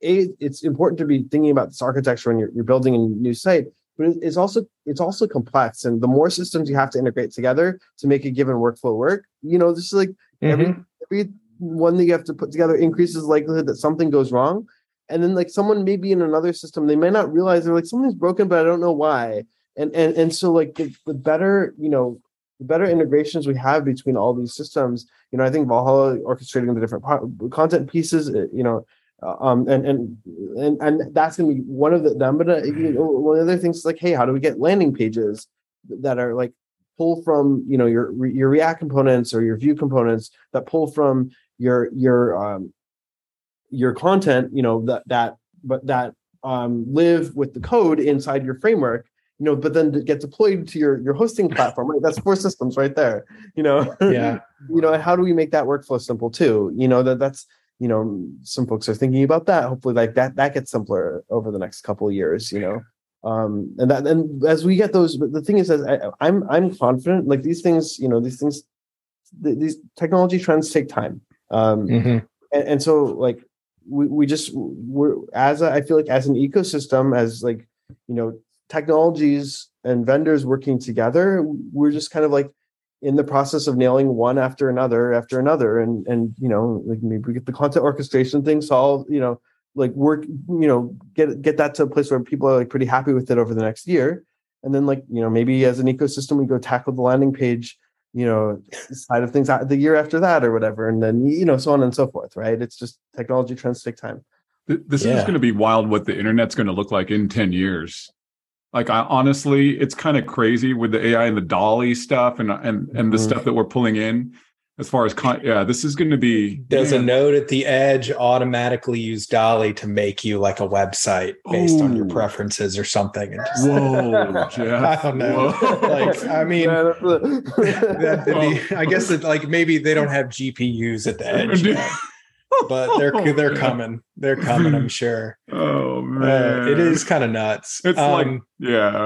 a it's important to be thinking about this architecture when you're, you're building a new site but it's also it's also complex. And the more systems you have to integrate together to make a given workflow work you know this is like every mhm. every one that you have to put together increases the likelihood that something goes wrong and then like someone may be in another system they may not realize they're like something's broken but i don't know why. And and and so like the, the better you know the better integrations we have between all these systems you know i think valhalla orchestrating the different content pieces uh, you know uh, um and and and and that's gonna be one of the them but uh, you know, one of the other things is like hey how do we get landing pages that are like pull from you know your your react components or your Vue components that pull from your your um your content you know that that but that um live with the code inside your framework you know but then get deployed to your your hosting platform right? That's four systems right there you know? Yeah. you know how do we make that workflow simple too? You know that that's you know some folks are thinking about that. Hopefully like that that gets simpler over the next couple of years you know? Um and that and as we get those but the thing is as I, i'm i'm confident like these things you know these things th- these technology trends take time. Um Mhm. and, and so like we, we just we're as a, I feel like as an ecosystem as like you know technologies and vendors working together we're just kind of like in the process of nailing one after another after another. And and you know like maybe we get the content orchestration thing solved you know like work you know get get that to a place where people are like pretty happy with it over the next year. And then like you know maybe as an ecosystem we go tackle the landing page you know side of things the year after that or whatever and then you know so on and so forth right it's just technology trends take time this yeah. is going to be wild what the internet's going to look like in 10 years like I honestly, it's kind of crazy with the AI and the DALL-E stuff and and and the mm-hmm. stuff that we're pulling in. As far as con- yeah, this is going to be. Does a node at the edge automatically use DALL-E to make you like a website based Ooh. on your preferences or something? And just, Whoa, Jeff. I don't know. like, I mean, that, the, I guess that like maybe they don't have GPUs at the edge but they're oh, they're coming. They're coming. I'm sure. Oh man, uh, it is kind of nuts. It's um, like yeah.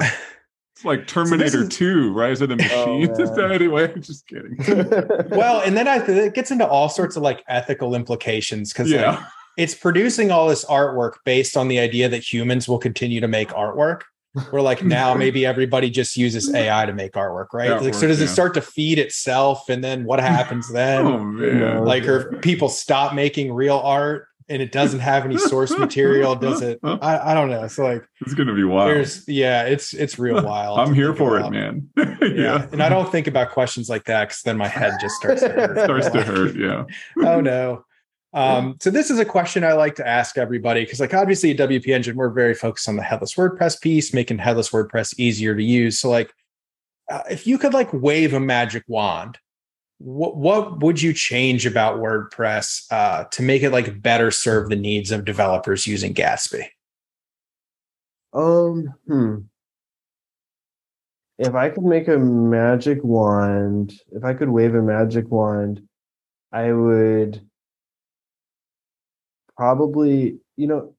It's like Terminator so is, 2, Rise of the Machines. Oh, anyway, I'm just kidding. well, and then I it gets into all sorts of like ethical implications because yeah. like, it's producing all this artwork based on the idea that humans will continue to make artwork. We're like now maybe everybody just uses AI to make artwork, right? Artwork, like, so does yeah. it start to feed itself, and then what happens then? oh man! Like, or people stop making real art, and it doesn't have any source material. Does it? I, I don't know. It's like it's going to be wild. There's yeah, it's it's real wild. I'm here for about. it, man. yeah. yeah, and I don't think about questions like that because then my head just starts to hurt. starts to hurt. Yeah. oh no. Um, so this is a question I like to ask everybody because, like, obviously at WP Engine, we're very focused on the headless WordPress piece, making headless WordPress easier to use. So, like, uh, if you could like wave a magic wand, what what would you change about WordPress uh, to make it like better serve the needs of developers using Gatsby? Um, hmm. If I could make a magic wand, if I could wave a magic wand, I would probably you know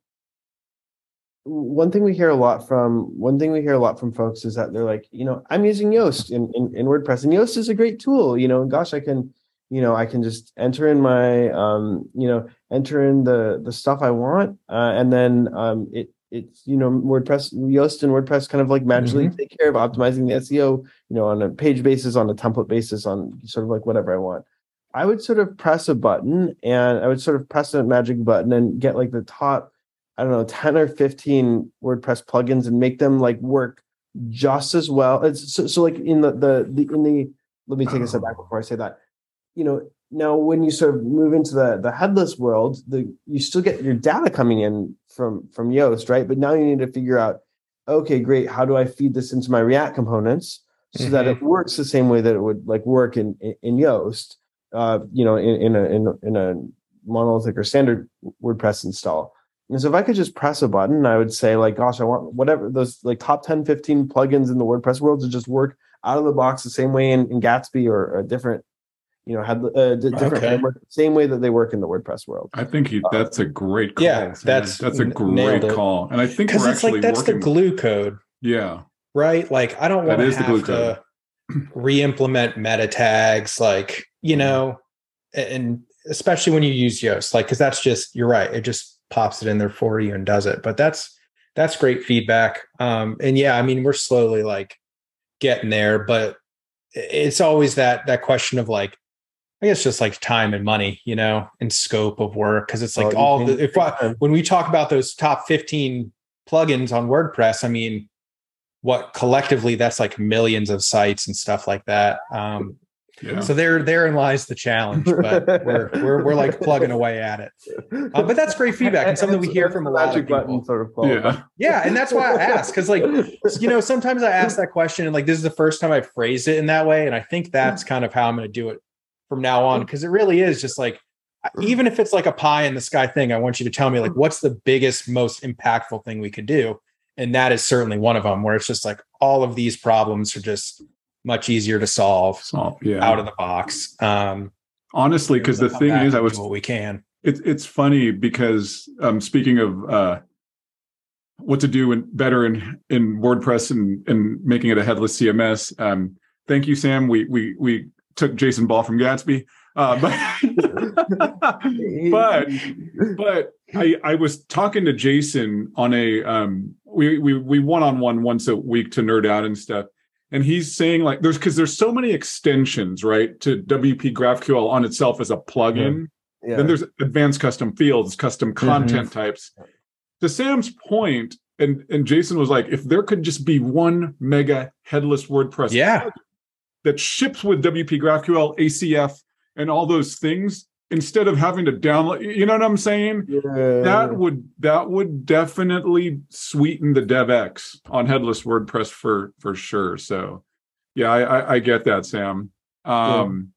one thing we hear a lot from one thing we hear a lot from folks is that they're like you know i'm using yoast in, in, in wordpress and yoast is a great tool you know and gosh i can you know i can just enter in my um you know enter in the the stuff i want uh, and then um it it's you know wordpress yoast and wordpress kind of like magically mm-hmm. take care of optimizing the seo you know on a page basis on a template basis on sort of like whatever i want I would sort of press a button and I would sort of press a magic button and get like the top, I don't know, 10 or 15 WordPress plugins and make them like work just as well. It's so, so like in the, the, the, in the, let me take a step back before I say that, you know, now when you sort of move into the, the headless world, the, you still get your data coming in from, from Yoast, right? But now you need to figure out, okay, great. How do I feed this into my React components so mm-hmm. that it works the same way that it would like work in, in, in Yoast? uh, you know, in, in a in, in a monolithic or standard WordPress install. And so if I could just press a button, I would say like, gosh, I want whatever those like top 10, 15 plugins in the WordPress world to just work out of the box the same way in, in Gatsby or a different, you know, had uh, different okay. same way that they work in the WordPress world. I think he, uh, that's a great call. Yeah, that's that's a great call. And I think we're it's like that's working, the glue code. Yeah. Right. Like I don't want to have to re-implement meta tags like you know and especially when you use yoast like because that's just you're right it just pops it in there for you and does it. But that's that's great feedback. Um and yeah i mean we're slowly like getting there but it's always that that question of like i guess just like time and money you know and scope of work because it's like oh, all the, if I, when we talk about those top 15 plugins on wordpress i mean what collectively that's like millions of sites and stuff like that. Um, yeah. So there, therein lies the challenge, but we're we're, we're like plugging away at it. Uh, but that's great feedback and something we hear from a lot of people. Sort of yeah, yeah, and that's why I ask because like you know sometimes I ask that question and like this is the first time I've phrased it in that way, and I think that's kind of how I'm going to do it from now on because it really is just like even if it's like a pie in the sky thing, I want you to tell me like what's the biggest, most impactful thing we could do and that is certainly one of them where it's just like all of these problems are just much easier to solve, solve yeah. out of the box. Um, honestly because the thing is i was what we can. It, it's funny because um, speaking of uh, what to do in, better in in wordpress and, and making it a headless cms um, thank you sam. We we we took Jason Bahl from gatsby. Uh, but but but I I was talking to Jason on a um we we we one on one once a week to nerd out and stuff, and he's saying like there's because there's so many extensions right to wp graphql on itself as a plugin Yeah. then there's advanced custom fields custom mm-hmm. content types to sam's point and and jason was like if there could just be one mega headless wordpress Yeah. that ships with wp graphql acf and all those things instead of having to download you know what i'm saying yeah. that would that would definitely sweeten the devx on headless wordpress for for sure so yeah i i, I get that sam um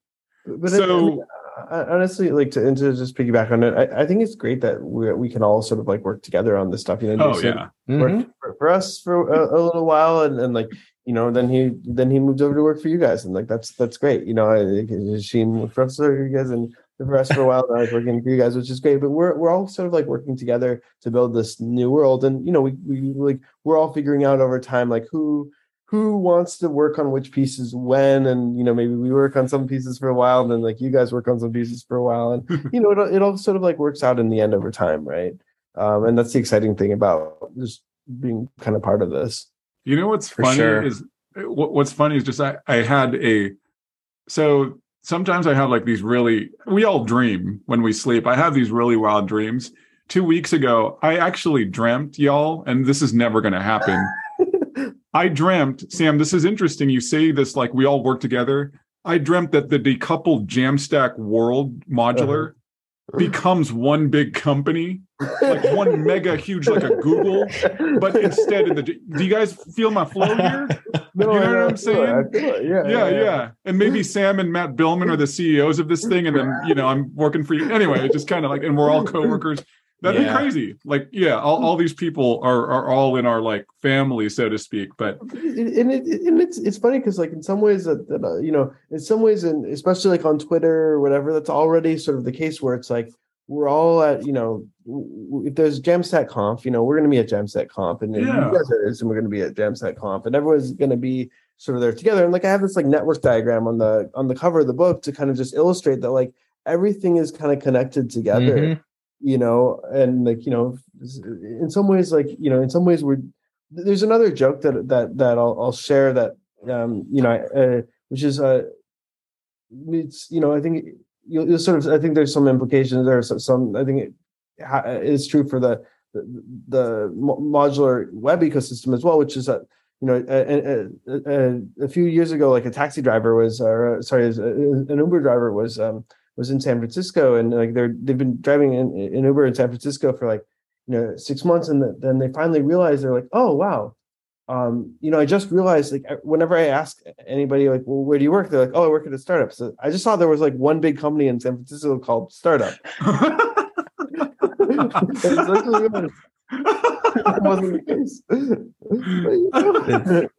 but I- I so- mean, honestly, like to, and to just piggyback on it, I, I think it's great that we we can all sort of like work together on this stuff. You know, oh Jason yeah Mhm. worked for, for us for a, a little while, and, and like you know, then he then he moved over to work for you guys, and like that's that's great. You know, I, Sheen worked for us for you guys, and for us for a while. And I was working for you guys, which is great. But we're we're all sort of like working together to build this new world, and you know, we we like we're all figuring out over time like who who wants to work on which pieces when and you know maybe we work on some pieces for a while and then like you guys work on some pieces for a while and you know it, all- it all sort of like works out in the end over time right um, and that's the exciting thing about just being kind of part of this You know what's For funny sure. is what, what's funny is just I, I had a so sometimes I have like these really we all dream when we sleep. I have these really wild dreams. Two weeks ago, I actually dreamt, y'all, and this is never gonna happen. I dreamt, Sam, this is interesting. You say this like we all work together. I dreamt that the decoupled Jamstack world modular uh-huh. Becomes one big company, like one mega huge, like a Google, but instead of the do you guys feel my flow here? No, You know what I'm I feel it, I saying? it, yeah, yeah yeah and maybe sam and Matt Biilmann are the ceos of this thing and then you know i'm working for you. Anyway it's just kind of like and we're all coworkers that'd Yeah. be crazy like yeah all, all these people are are all in our like family so to speak but and it, and it's it's funny because like in some ways that, that uh, you know in some ways and especially like on Twitter or whatever that's already sort of the case where it's like we're all at you know w- w- if there's Jamstack Conf you know we're going to be at Jamstack Conf and Yeah. you guys are and we're going to be at Jamstack Conf and everyone's going to be sort of there together and like I have this like network diagram on the on the cover of the book to kind of just illustrate that like everything is kind of connected together Mhm. You know and like you know in some ways like you know in some ways we're there's another joke that that that i'll, I'll share that um you know uh, which is uh it's you know i think you'll, you'll sort of i think there's some implications there some, some i think it is true for the the, the mo- modular web ecosystem as well which is that you know a, a, a, a few years ago like a taxi driver was or sorry an uber driver was um was in San Francisco, and like they're they've been driving in, in Uber in San Francisco for like you know six months, and the, then they finally realized they're like, oh wow, um, you know, I just realized like whenever I ask anybody like, well, where do you work? They're like, oh, I work at a startup. So I just saw there was like one big company in San Francisco called Startup. It's actually was- that wasn't the case. But, you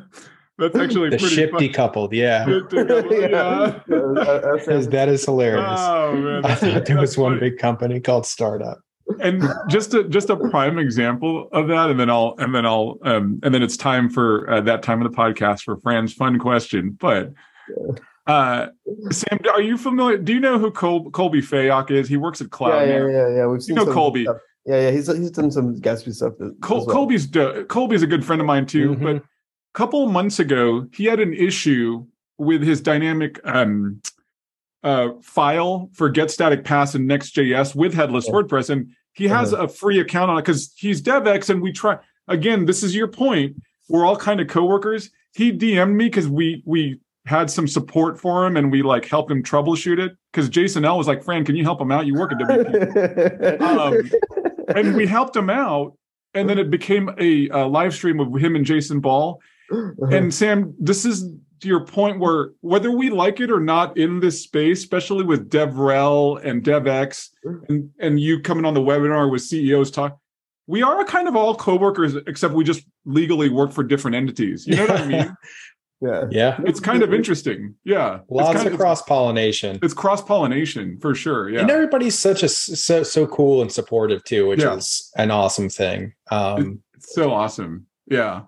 know. that's actually The pretty ship fun. decoupled. Yeah. yeah. Yeah, That is hilarious. Oh, man, I that's- thought there was that's one big company called Startup. and just a just a prime example of that and then i'll and then i'll um and then it's time for uh, that time of the podcast for fran's fun question but uh sam are you familiar do you know who Col- Colby Fayock is he works at cloud yeah, yeah, yeah, yeah. We've seen know some Colby. stuff. Yeah, yeah. He's he's done some Gatsby stuff. Col- well. colby's do- colby's a good friend of mine too Mhm. but a couple of months ago he had an issue with his dynamic um uh file for getStaticPaths and next.js with headless Yeah. wordpress and he has a free account on it because he's devx and we try again this is your point we're all kind of coworkers. He dm'd me because we we had some support for him and we like helped him troubleshoot it because jason l was like fran can you help him out? You work at wp Um, and we helped him out and then it became a, a live stream of him and Jason Bahl and Sam, this is to your point where whether we like it or not in this space, especially with DevRel and DevX and, and you coming on the webinar with CEOs talk, we are kind of all coworkers, except we just legally work for different entities. You know what I mean? yeah. Yeah. It's kind of interesting. Yeah. It's Lots kind of cross pollination. It's cross pollination for sure. Yeah. And everybody's such a so so cool and supportive too, which Yeah. is an awesome thing. Um, It's so awesome. Yeah.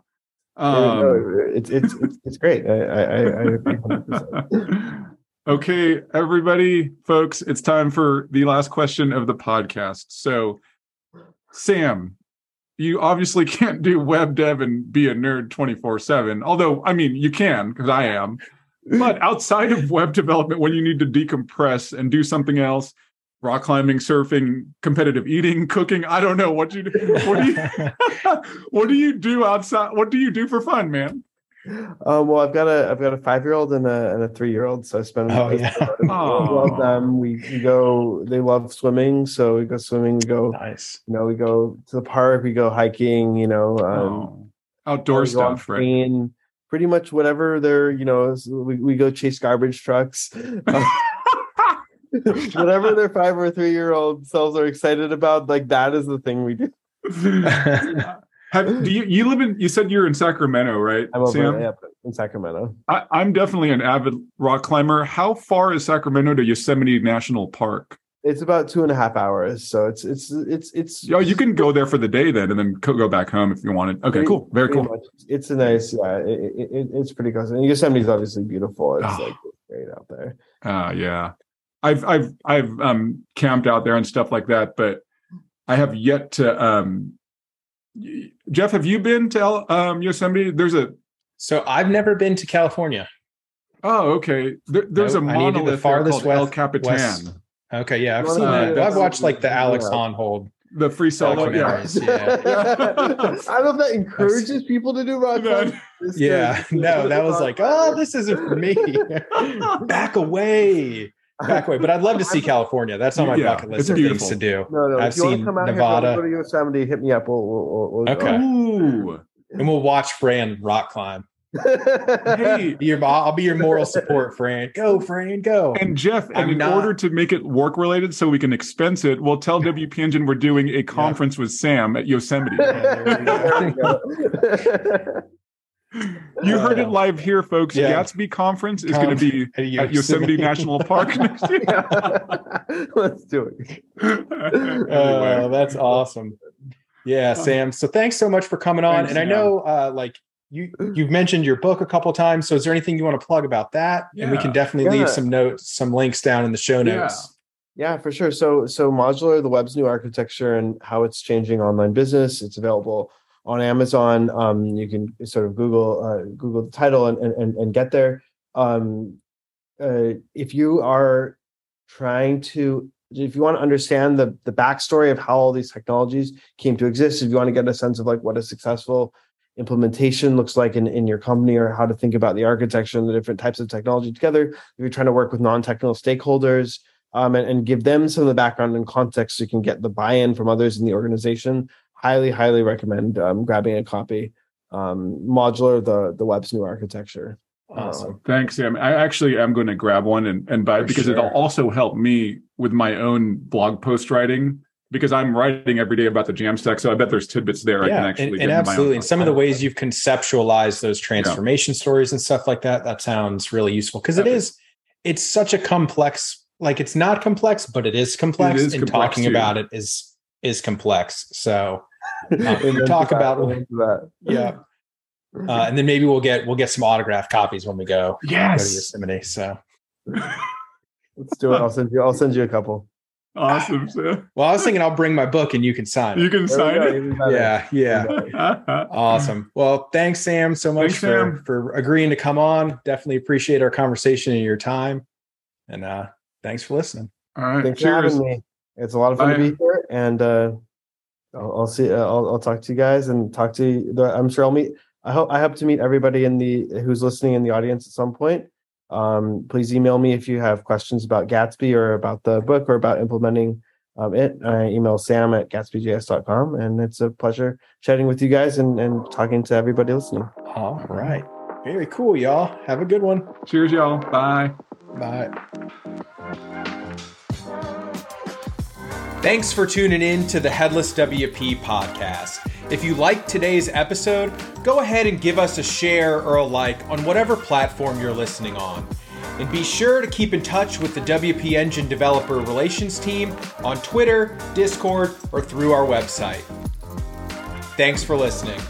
Um, no, it's, it's it's it's great. I I, I I agree 100%. okay, everybody, folks, it's time for the last question of the podcast. So, Sam, you obviously can't do web dev and be a nerd 24 7. Although, I mean, you can because I am. But outside of web development, when you need to decompress and do something else, rock climbing, surfing, competitive eating, cooking, I don't know what you do. What do you, what do you do outside? What do you do for fun, man? Um, well, I've got a I've got a five year old and a and a three year old, so I spend. Oh, yeah. love them. We, we go. They love swimming, so we go swimming. We go. nice. You know, we go to the park. We go hiking. You know, um, Oh, outdoor we go stuff, right? Pretty much whatever they're. You know, we we go chase garbage trucks. whatever their five or three year old selves are excited about, like that is the thing we do. Have, do you you live in? You said you're in Sacramento, right, I'm over yep, in Sacramento. I, I'm definitely an avid rock climber. How far is Sacramento to Yosemite National Park? It's about two and a half hours, so it's it's it's it's. Oh, you can go there for the day then, and then go back home if you wanted. Okay, Pretty- cool, very cool. much. It's a nice, yeah. It, it, it, it's pretty close. And Yosemite's obviously beautiful. It's Oh. like great out there. Uh, yeah, I've I've I've um camped out there and stuff like that, but I have yet to. um Jeff, have you been to El- um, Yosemite? There's a So I've never been to California. oh, okay. There, there's No, a I need to the monolith there farthest called El west- Capitan, west- Okay, yeah, I've You seen wanna- that. I've watched like the Yeah. Alex Honnold. the free solo. Yeah, Documentaries, yeah. I don't know if that encourages people to do rock climbing. Yeah, no, that was like, oh, this isn't for me. Back away, back way. But I'd love to see California. That's on my Yeah, bucket list of beautiful. things to do. No, no. I've if you seen come out Nevada. here, go to Yosemite. Hit me up. We'll, we'll, we'll, we'll Okay. Ooh. And we'll watch Fran rock climb. Hey, your, I'll be your moral support, Fran. Go, Fran, go. And Jeff, and I'm in not- order to make it work related so we can expense it, we'll tell WP Engine we're doing a conference with Sam at Yosemite. There we go. You heard it uh, live here, folks. Yeah. Gatsby conference is going to be At at Yosemite National Park next year. Let's do it. Oh, Anyway. that's awesome. Yeah, uh, Sam. So thanks so much for coming on. Thanks, and I Sam. know uh like you you've mentioned your book a couple times. So is there anything you want to plug about that? And we can definitely Yeah. leave some notes, some links down in the show Yeah. notes. Yeah, for sure. So so modular, the web's new architecture and how it's changing online business. It's available on Amazon. Um, you can sort of Google uh, Google the title and and, and get there. Um, uh, if you are trying to if you want to understand the the backstory of how all these technologies came to exist, if you want to get a sense of like what a successful implementation looks like in, in your company or how to think about the architecture and the different types of technology together, if you're trying to work with non-technical stakeholders, um, and, and give them some of the background and context so you can get the buy-in from others in the organization. Highly, highly recommend um, grabbing a copy. Um, modular, the the web's new architecture. Awesome. Thanks, Sam. I actually am going to grab one and, and buy it because sure. it'll also help me with my own blog post writing because I'm writing every day about the Jamstack. So I bet there's tidbits there I can actually and, get and in my own absolutely. And some of the ways you've conceptualized those transformation stories and stuff like that, that sounds really useful because it is, it's such a complex, like it's not complex, but it is complex. is and complex, talking too. about it is is complex. So Amen talk to that, about- that. yeah. Uh, and then maybe we'll get we'll get some autographed copies when we go, go to Yes. Yosemite. So Let's do it. I'll send you. I'll send you a couple. Awesome. Sam. well, I was thinking I'll bring my book and you can sign You can There sign it. Yeah, yeah. Awesome. Well, thanks, Sam, so much Thanks, for Sam. for agreeing to come on. Definitely appreciate our conversation and your time. And uh thanks for listening. All right. Thanks for Cheers. having me. It's a lot of fun to be here, and uh, I'll, I'll see. Uh, I'll, I'll talk to you guys and talk to. The, I'm sure I'll meet. I hope I hope to meet everybody in the who's listening in the audience at some point. Um, please email me if you have questions about Gatsby or about the book or about implementing um, it. I email Sam at gatsbyjs.com, and it's a pleasure chatting with you guys and, and talking to everybody listening. All right. Very cool, y'all. Have a good one. Cheers, y'all. Bye. Bye. Thanks for tuning in to the Headless WP podcast. If you liked today's episode, go ahead and give us a share or a like on whatever platform you're listening on. And be sure to keep in touch with the WP Engine Developer Relations team on Twitter, Discord, or through our website. Thanks for listening.